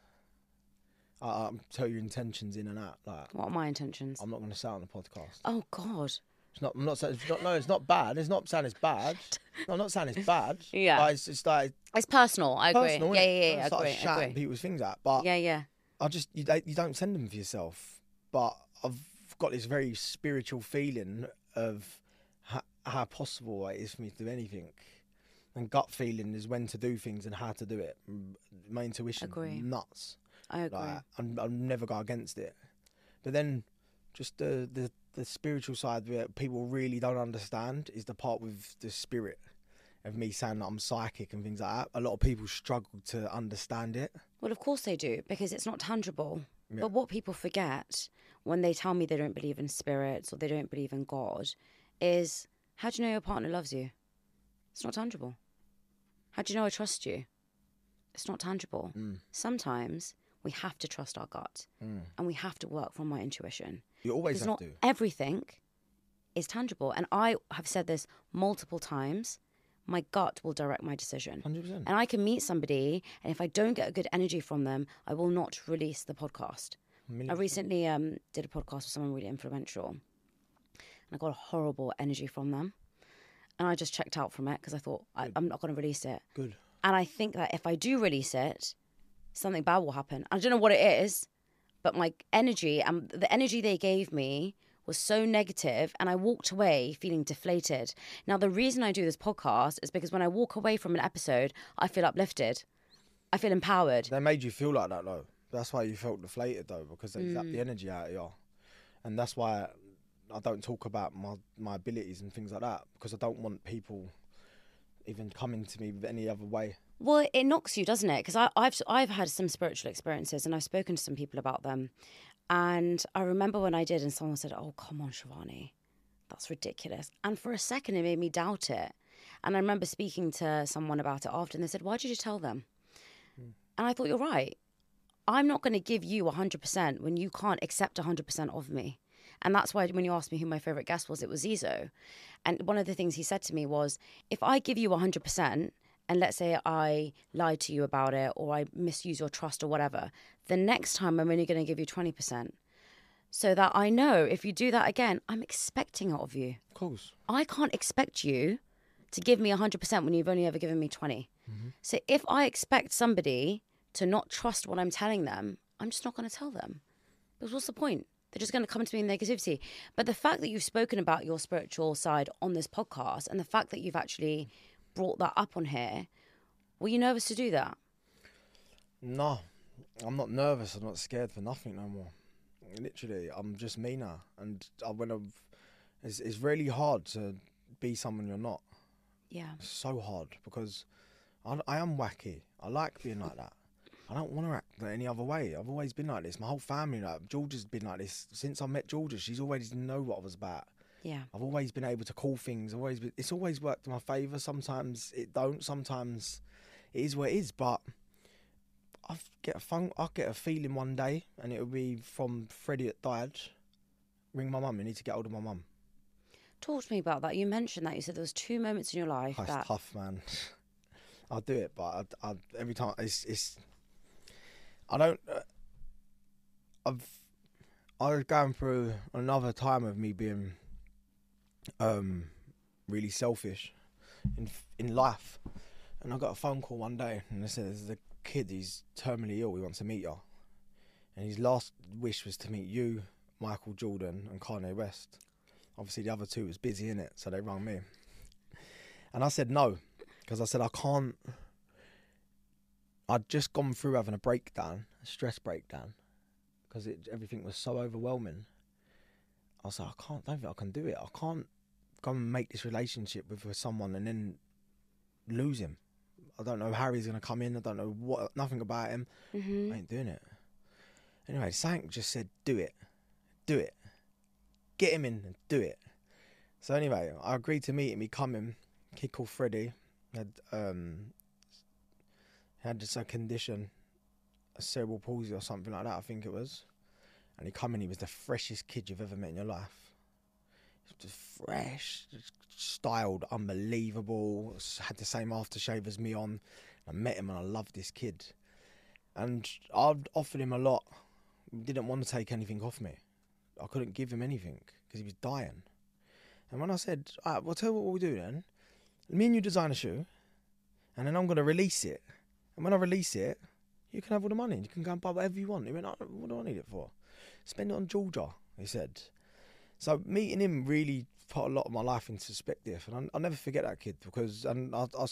I, I can tell you intentions in and out. Like What are my intentions? I'm not going to say it on the podcast. Oh God. It's not. I'm not saying. It's not, no, it's not bad. It's not saying it's bad. No, I'm not saying it's bad. Yeah. But it's just like It's personal. I agree. personal. yeah, innit? yeah, Don't yeah. start Agree, shouting agree. people's things out. But Yeah, yeah. I just you don't, you don't send them for yourself. But I've got this very spiritual feeling of how, how possible it is for me to do anything, and gut feeling is when to do things and how to do it. My intuition, Agree. nuts. I agree. Like I'm, I'll never go against it. But then, just the the the spiritual side where people really don't understand is the part with the spirit of me saying that I'm psychic and things like that. A lot of people struggle to understand it. Well, of course they do, because it's not tangible. Yeah. But what people forget when they tell me they don't believe in spirits or they don't believe in God is how do you know your partner loves you? It's not tangible. How do you know I trust you? It's not tangible. Mm. Sometimes we have to trust our gut and we have to work from our intuition. You always Because have not to. everything is tangible. And I have said this multiple times my gut will direct my decision. Hundred percent. And I can meet somebody, and if I don't get a good energy from them, I will not release the podcast. I recently um, did a podcast with someone really influential, and I got a horrible energy from them. And I just checked out from it because I thought I, I'm not going to release it. Good. And I think that if I do release it, something bad will happen. I don't know what it is, but my energy and the energy they gave me was so negative and I walked away feeling deflated. Now the reason I do this podcast is because when I walk away from an episode, I feel uplifted. I feel empowered. They made you feel like that though. That's why you felt deflated though, because they Mm. zapped the energy out of you. And that's why I don't talk about my, my abilities and things like that because I don't want people even coming to me with any other way. Well, it knocks you, doesn't it? Because I've I've had some spiritual experiences, and I've spoken to some people about them, And I remember when I did, and someone said, Oh, come on, Shivani, that's ridiculous. And for a second, it made me doubt it. And I remember speaking to someone about it after, and they said, Why did you tell them? Hmm. And I thought, You're right. I'm not going to give you 100% when you can't accept 100% of me. And that's why when you asked me who my favorite guest was, it was Zizo. And one of the things he said to me was, if I give you 100%, and let's say I lied to you about it or I misuse your trust or whatever, the next time I'm only going to give you 20%. So that I know if you do that again, I'm expecting it of you. Of course. I can't expect you to give me 100% when you've only ever given me 20. Mm-hmm. So if I expect somebody to not trust what I'm telling them, I'm just not going to tell them. Because what's the point? They're just going to come to me in negativity. But the fact that you've spoken about your spiritual side on this podcast and the fact that you've actually brought that up on here, were you nervous to do that? No, I'm not nervous. I'm not scared for nothing no more. Literally, I'm just me now. And I, when I've, it's, it's really hard to be someone you're not. Yeah. It's so hard because I, I am wacky. I like being like that. I don't want to act any other way. I've always been like this. My whole family, like Georgia's been like this since I met Georgia. She's always known what I was about. Yeah. I've always been able to call things. Always been, it's always worked in my favour. Sometimes it don't. Sometimes it is what it is. But I get a phone. I get a feeling one day, and it'll be from Freddie that died. Ring my mum. You need to get hold of my mum. Talk to me about that. You mentioned that. You said there was two moments in your life Oh, that tough, man. I'll do it, but I, I, every time it's, it's I don't. Uh, I've I was going through another time of me being um really selfish in in life, and I got a phone call one day, and they said there's a kid. He's terminally ill. He wants to meet you, and his last wish was to meet you, Michael Jordan, and Kanye West. Obviously, the other two was busy in it, so they rang me, and I said no because I said I can't. I'd just gone through having a breakdown, a stress breakdown, because everything was so overwhelming. I was like, I can't. Don't think I can do it. I can't go and make this relationship with, with someone and then lose him. I don't know how he's gonna come in. I don't know what. Nothing about him. Mhm. I ain't doing it. Anyway, Sank just said, "Do it, do it, get him in and do it." So anyway, I agreed to meet him. He come in. He called Freddie had um had just a condition, a cerebral palsy or something like that. I think it was. And he come in. He was the freshest kid you've ever met in your life. Just fresh, just styled, unbelievable. Had the same aftershave as me on. I met him and I loved this kid. And I'd offered him a lot. He didn't want to take anything off me. I couldn't give him anything because he was dying. And when I said, all right, well, tell you what we'll do then. Me and you design a shoe, and then I'm going to release it. And when I release it, you can have all the money. You can go and buy whatever you want. He went, "Oh, what do I need it for? Spend it on Georgia, he said. So meeting him really put a lot of my life into perspective. And I, I'll never forget that kid because and I, I,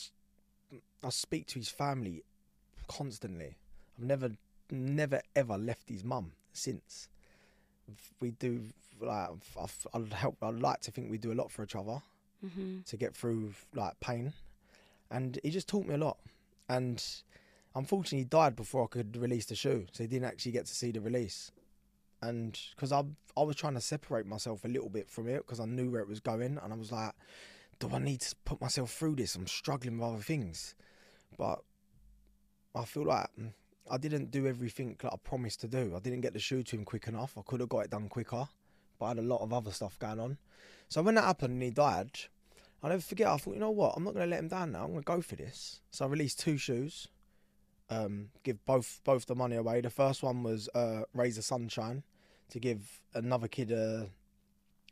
I speak to his family constantly. I've never, never ever left his mum since. We do like I've, I'd help. I'd like to think we do a lot for each other Mhm. to get through like pain, and he just taught me a lot. And unfortunately, he died before I could release the shoe, so he didn't actually get to see the release. And because I I was trying to separate myself a little bit from it because I knew where it was going, and I was like, do I need to put myself through this? I'm struggling with other things, but I feel like mm, I didn't do everything that I promised to do. I didn't get the shoe to him quick enough. I could have got it done quicker, but I had a lot of other stuff going on. So when that happened and he died, I'll never forget. I thought, you know what? I'm not going to let him down now. I'm going to go for this. So I released two shoes. Um, give both both the money away. The first one was uh, Rays of Sunshine to give another kid a,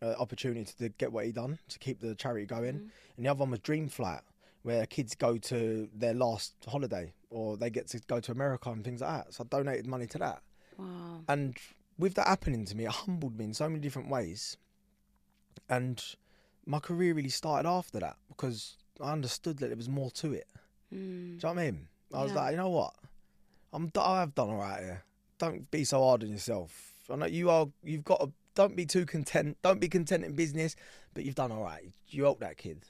a opportunity to get what he done to keep the charity going, and the other one was Dream Flight, where kids go to their last holiday or they get to go to America and things like that. So I donated money to that. Wow. And with that happening to me, it humbled me in so many different ways. And my career really started after that because I understood that there was more to it. Mm. Do you know what I mean? I was like, you know what? I'm d- I have done all right here. Don't be so hard on yourself. I know you are. You've got to. Don't be too content. Don't be content in business, but you've done all right. You helped that kid.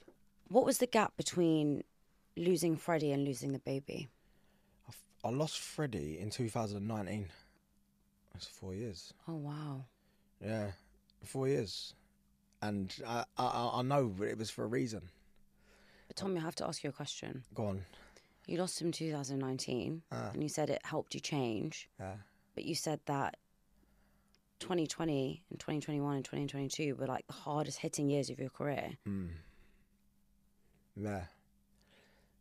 What was the gap between losing Freddie and losing the baby? I, f- I lost Freddie in 2019. That's four years. Oh wow. Yeah, four years, and I I, I know it was for a reason. But Tommy, I have to ask you a question. Go on. You lost him 2019, Ah. and you said it helped you change. Yeah. But you said that 2020 and 2021 and 2022 were like the hardest hitting years of your career. Mm. Yeah.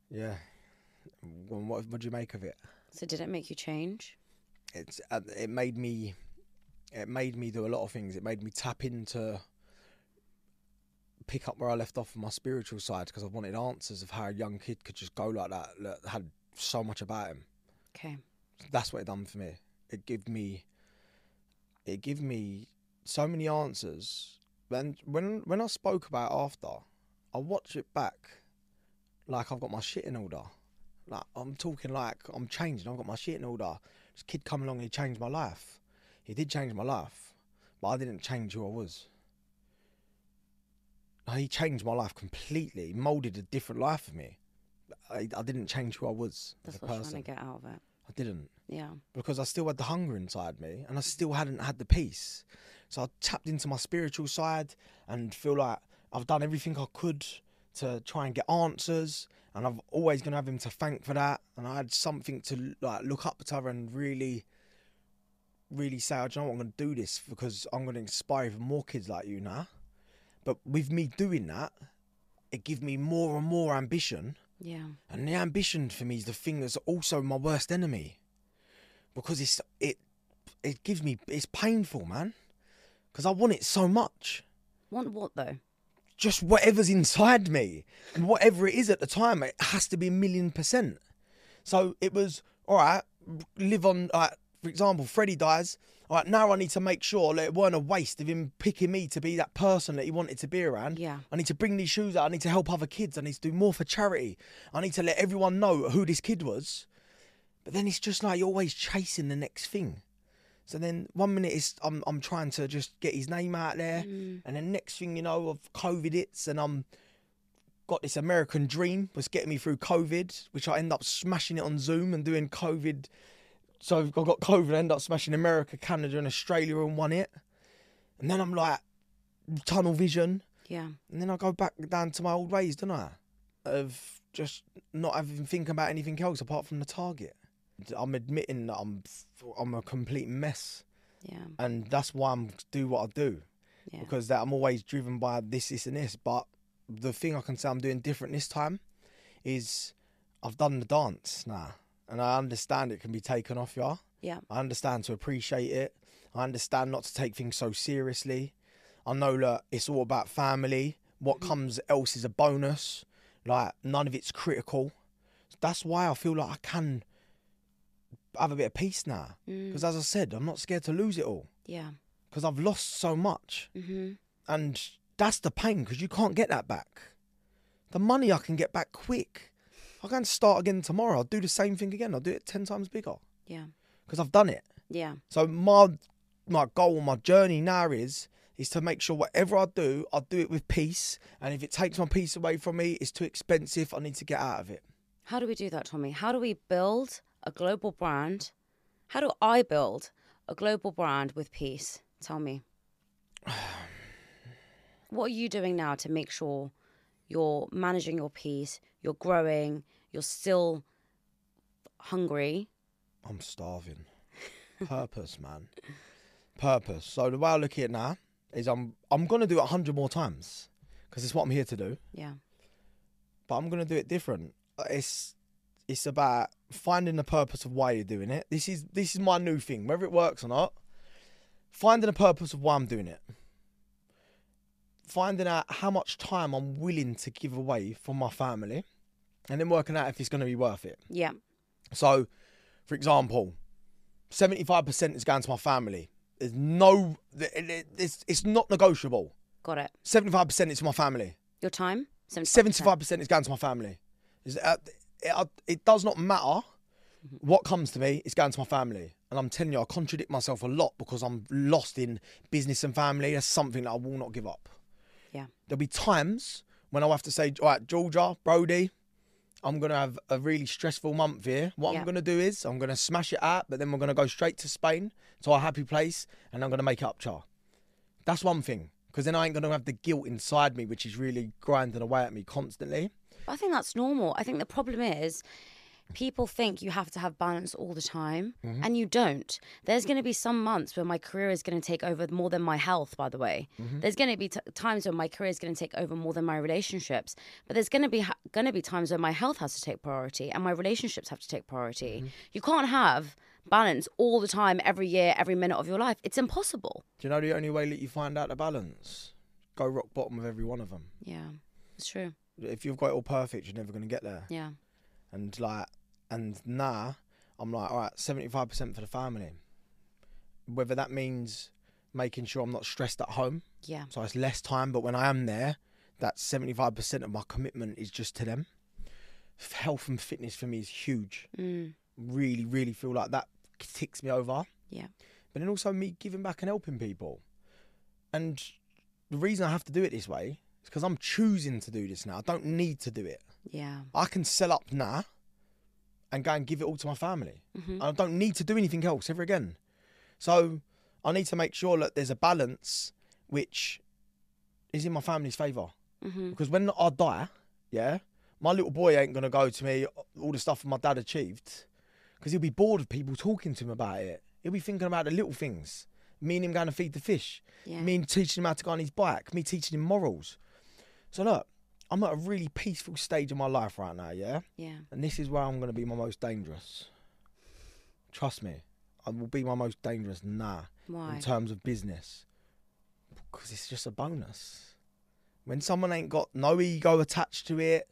Yeah. Well, what what do you make of it? So did it make you change? It's uh, it made me it made me do a lot of things. It made me tap into pick up where I left off on my spiritual side because I wanted answers of how a young kid could just go like that. Had so much about him. Okay. That's what it done for me. It gave me it gave me so many answers. When when when I spoke about it after, I watch it back like I've got my shit in order. Like I'm talking like I'm changing. I've got my shit in order. This kid come along, he changed my life. He did change my life, but I didn't change who I was. He changed my life completely. He molded a different life for me. I, I didn't change who I was That's as a what I person. trying to get out of it. I didn't Yeah. because I still had the hunger inside me and I still hadn't had the peace. So I tapped into my spiritual side and feel like I've done everything I could to try and get answers and I'm always gonna have him to thank for that. And I had something to like look up to and really really say, "Oh, do you know what, I'm gonna do this because I'm gonna inspire even more kids like you now. But with me doing that, it gives me more and more ambition Yeah. and the ambition for me is the thing that's also my worst enemy. Because it's it it gives me it's painful, man. Because I want it so much. Want what though? Just whatever's inside me. And whatever it is at the time, it has to be a million percent. So it was, all right, live on like for example, Freddie dies. Right, now I need to make sure that it weren't a waste of him picking me to be that person that he wanted to be around. Yeah. I need to bring these shoes out. I need to help other kids. I need to do more for charity. I need to let everyone know who this kid was. But then it's just like you're always chasing the next thing. So then one minute is I'm I'm trying to just get his name out there, mm. and then next thing you know, of COVID hits, and I'm got this American dream was getting me through COVID, which I end up smashing it on Zoom and doing COVID. So I got COVID, I end up smashing America, Canada, and Australia and won it. And then I'm like tunnel vision. Yeah. And then I go back down to my old ways, don't I? Of just not having thinking about anything else apart from the target. I'm admitting that I'm I'm a complete mess, Yeah. and that's why I'm do what I do Yeah. because that I'm always driven by this, this, and this. But the thing I can say I'm doing different this time is I've done the dance now, and I understand it can be taken off you. Yeah. I understand to appreciate it. I understand not to take things so seriously. I know that it's all about family. What comes else is a bonus. Like none of it's critical. That's why I feel like I can have a bit of peace now. Because as I said, I'm not scared to lose it all. Yeah. Because I've lost so much. Mhm. And that's the pain because you can't get that back. The money I can get back quick. I can start again tomorrow. I'll do the same thing again. I'll do it 10 times bigger Yeah. because I've done it. Yeah. So my my goal, my journey now is is to make sure whatever I do, I do it with peace. And if it takes my peace away from me, it's too expensive. I need to get out of it. How do we do that, Tommy? How do we build a global brand? How do I build a global brand with peace? Tell me. what are you doing now to make sure you're managing your peace, you're growing, you're still hungry? I'm starving. Purpose, man. Purpose. So the way I look at it now is I'm I'm gonna do it a hundred more times because it's what I'm here to do. Yeah. but I'm gonna do it different. Uh, it's it's about finding the purpose of why you're doing it. This is this is my new thing, whether it works or not. Finding the purpose of why I'm doing it. Finding out how much time I'm willing to give away for my family, and then working out if it's gonna be worth it. Yeah. So, for example, seventy-five percent is going to my family. There's no, it's it's not negotiable. Got it. Seventy-five percent is to my family. Your time? 75%. Seventy-five percent is going to my family. Is uh, it, uh, it does not matter what comes to me. It's going to my family, and I'm telling you, I contradict myself a lot because I'm lost in business and family. That's something that I will not give up. Yeah. There'll be times when I'll have to say, "All right, Georgia, Brody, I'm gonna have a really stressful month here. What Yeah. I'm gonna do is I'm gonna smash it out, but then we're gonna go straight to Spain to our happy place, and I'm gonna make it up, char. That's one thing, because then I ain't gonna have the guilt inside me, which is really grinding away at me constantly. I think that's normal. I think the problem is people think you have to have balance all the time Mm-hmm. and you don't. There's going to be some months where my career is going to take over more than my health, by the way. Mm-hmm. There's going to be t- times when my career is going to take over more than my relationships, but there's going to be ha- going to be times when my health has to take priority and my relationships have to take priority. Mm-hmm. You can't have balance all the time every year, every minute of your life. It's impossible. Do you know the only way that you find out the balance? Go rock bottom with every one of them. Yeah. It's true. If you've got it all perfect, you're never gonna get there. Yeah. And like, and now I'm like, all right, 75% for the family. Whether that means making sure I'm not stressed at home, Yeah. so it's less time, but when I am there, that 75% of my commitment is just to them. Health and fitness for me is huge. Mm. Really, really feel like that ticks me over. Yeah. But then also me giving back and helping people. And the reason I have to do it this way is because I'm choosing to do this now. I don't need to do it. Yeah. I can sell up now and go and give it all to my family. Mhm. I don't need to do anything else ever again. So I need to make sure that there's a balance which is in my family's favour. Mhm. Because when I die, yeah, my little boy ain't gonna go to me all the stuff my dad achieved, because he'll be bored of people talking to him about it. He'll be thinking about the little things. Me and him going to feed the fish. Yeah. Me and teaching him how to go on his bike. Me teaching him morals. So look, I'm at a really peaceful stage of my life right now, yeah. Yeah. And this is where I'm gonna be my most dangerous. Trust me, I will be my most dangerous now Why? in terms of business because it's just a bonus. When someone ain't got no ego attached to it,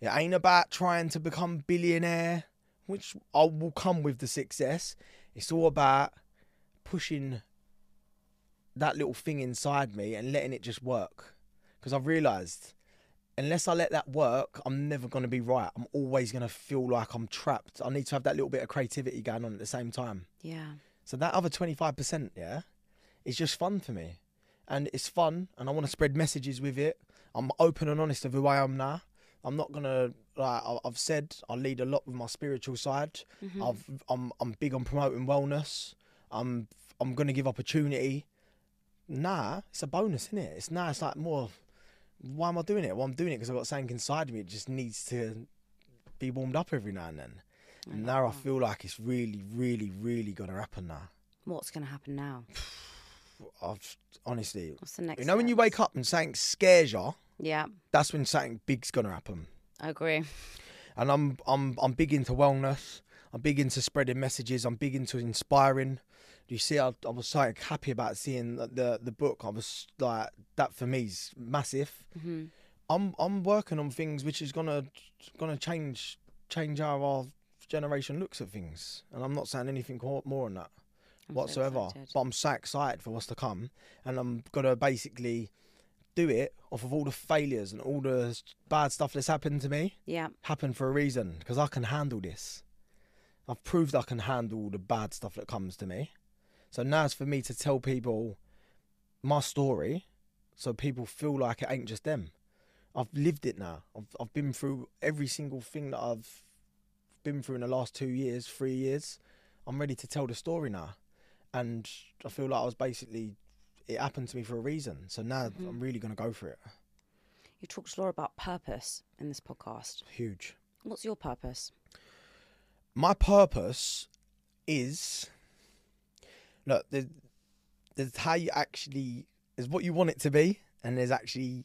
it ain't about trying to become billionaire, which I will come with the success. It's all about pushing that little thing inside me and letting it just work. Because I've realised unless I let that work, I'm never going to be right. I'm always going to feel like I'm trapped. I need to have that little bit of creativity going on at the same time. Yeah. So that other 25%, yeah, is just fun for me. And it's fun, and I want to spread messages with it. I'm open and honest of who I am now. I'm not gonna like I've said I lead a lot with my spiritual side. Mm-hmm. I've I'm I'm big on promoting wellness. I'm I'm gonna give opportunity. Nah, it's a bonus, isn't it? It's nah, it's like more. Why am I doing it? Well, I'm doing it because I've got something inside me. It just needs to be warmed up every now and then. And now I feel like it's really, really, really gonna happen now. What's going to happen now? I've honestly, What's the next? you know, when you wake up and something scares you, Yeah, that's when something big's gonna happen. I agree. And I'm, I'm, I'm big into wellness. I'm big into spreading messages. I'm big into inspiring. You see, I, I was so happy about seeing the, the the book. I was like, that for me is massive. hmm I'm, I'm working on things which is gonna, gonna change, change how our generation looks at things. And I'm not saying anything more than that. I'm whatsoever. excited. but I'm so excited for what's to come, and I'm gonna basically do it off of all the failures and all the bad stuff that's happened to me. Yeah, Happened for a reason because I can handle this. I've proved I can handle the bad stuff that comes to me. So now it's for me to tell people my story, so people feel like it ain't just them. I've lived it now. I've I've been through every single thing that I've been through in the last two years, three years. I'm ready to tell the story now, and I feel like I was basically it happened to me for a reason. So now I'm mm-hmm. really gonna go for it. you talked a lot about purpose in this podcast. Huge. What's your purpose? my purpose is look there's, there's how you actually is what you want it to be and there's actually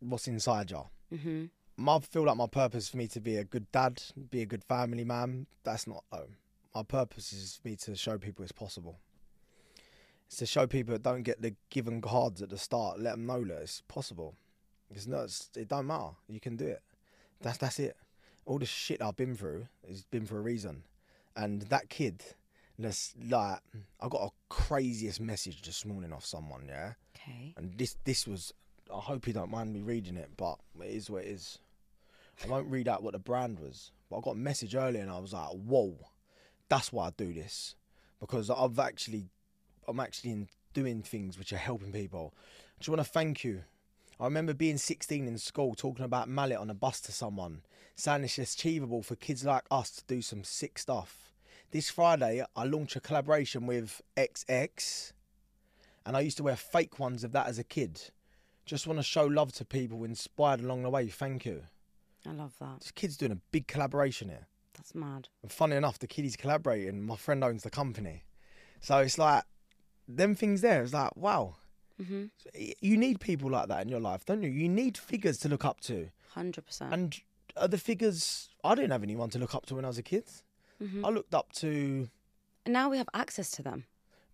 what's inside you hmm I feel like my purpose for me to be a good dad be a good family man that's not my purpose is for me to show people it's possible. It's to show people that don't get the given cards at the start. Let them know that it's possible. It's not it's, it don't matter. You can do it. That's that's it. All the shit I've been through has been for a reason. And that kid, that's like, I got a craziest message this morning off someone, yeah. Okay. And this this was, I hope you don't mind me reading it, but it is what it is. I won't read out what the brand was, but I got a message earlier and I was like, whoa, that's why I do this because I've actually, I'm actually in doing things which are helping people. I just want to thank you. I remember being 16 in school talking about mallet on a bus to someone, saying it's achievable for kids like us to do some sick stuff. This Friday, I launch a collaboration with XX, and I used to wear fake ones of that as a kid. Just want to show love to people inspired along the way. Thank you. I love that. This kid's doing a big collaboration here. That's mad. And funny enough, the kid he's collaborating, my friend owns the company. So it's like, them things there, it's like, wow. hmm You need people like that in your life, don't you? You need figures to look up to. Hundred percent. And are the figures, I didn't have anyone to look up to when I was a kid. Mhm. I looked up to, And now we have access to them.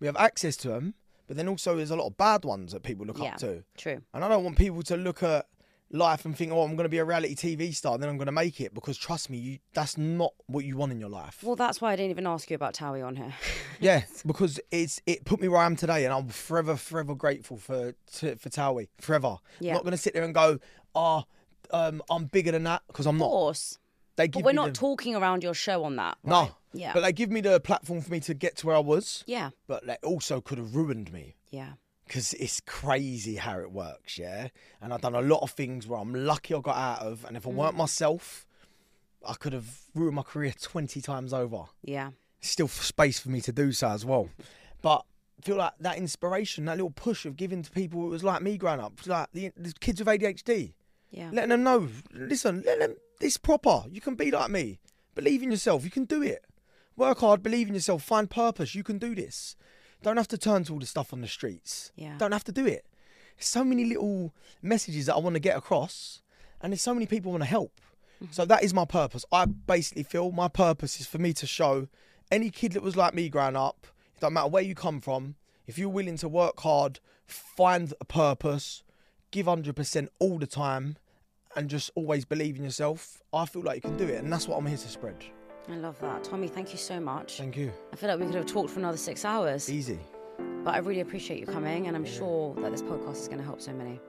we have access to them, but then also there's a lot of bad ones that people look Yeah. up to. True. And I don't want people to look at life and think, oh, I'm going to be a reality TV star and then I'm going to make it because trust me, you, that's not what you want in your life. Well, that's why I didn't even ask you about Towie on here. Yeah, because it's it put me where I am today, and I'm forever, forever grateful for to, for Towie. Forever. Yeah. I'm not going to sit there and go, oh, um, I'm bigger than that because I'm of not. course. They But we're not the, talking around your show on that. no, right? Yeah. but they give me the platform for me to get to where I was. yeah. But they also could have ruined me Yeah. because it's crazy how it works. Yeah, and I've done a lot of things where I'm lucky I got out of, and if I Mm. weren't myself, I could have ruined my career twenty times over. Yeah. still space for me to do so as well. But I feel like that inspiration, that little push of giving to people who was like me growing up, like the, the kids with ADHD, Yeah. letting them know, listen, let them, this proper. You can be like me. Believe in yourself. You can do it. Work hard, believe in yourself, find purpose. You can do this. Don't have to turn to all the stuff on the streets. Yeah. Don't have to do it. There's so many little messages that I want to get across, and there's so many people want to help. Mm-hmm. So that is my purpose. I basically feel my purpose is for me to show any kid that was like me growing up, it don't matter where you come from, if you're willing to work hard, find a purpose, give 100% all the time, and just always believe in yourself, I feel like you can do it. And that's what I'm here to spread. I love that. Tommy, thank you so much. Thank you. I feel like we could have talked for another six hours, Easy. but I really appreciate you coming, and I'm sure that this podcast is going to help so many.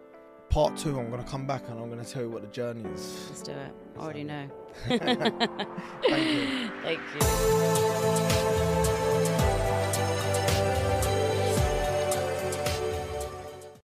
Part two, I'm going to come back and I'm going to tell you what the journey is. Let's do it. I already know. Thank you. Thank you.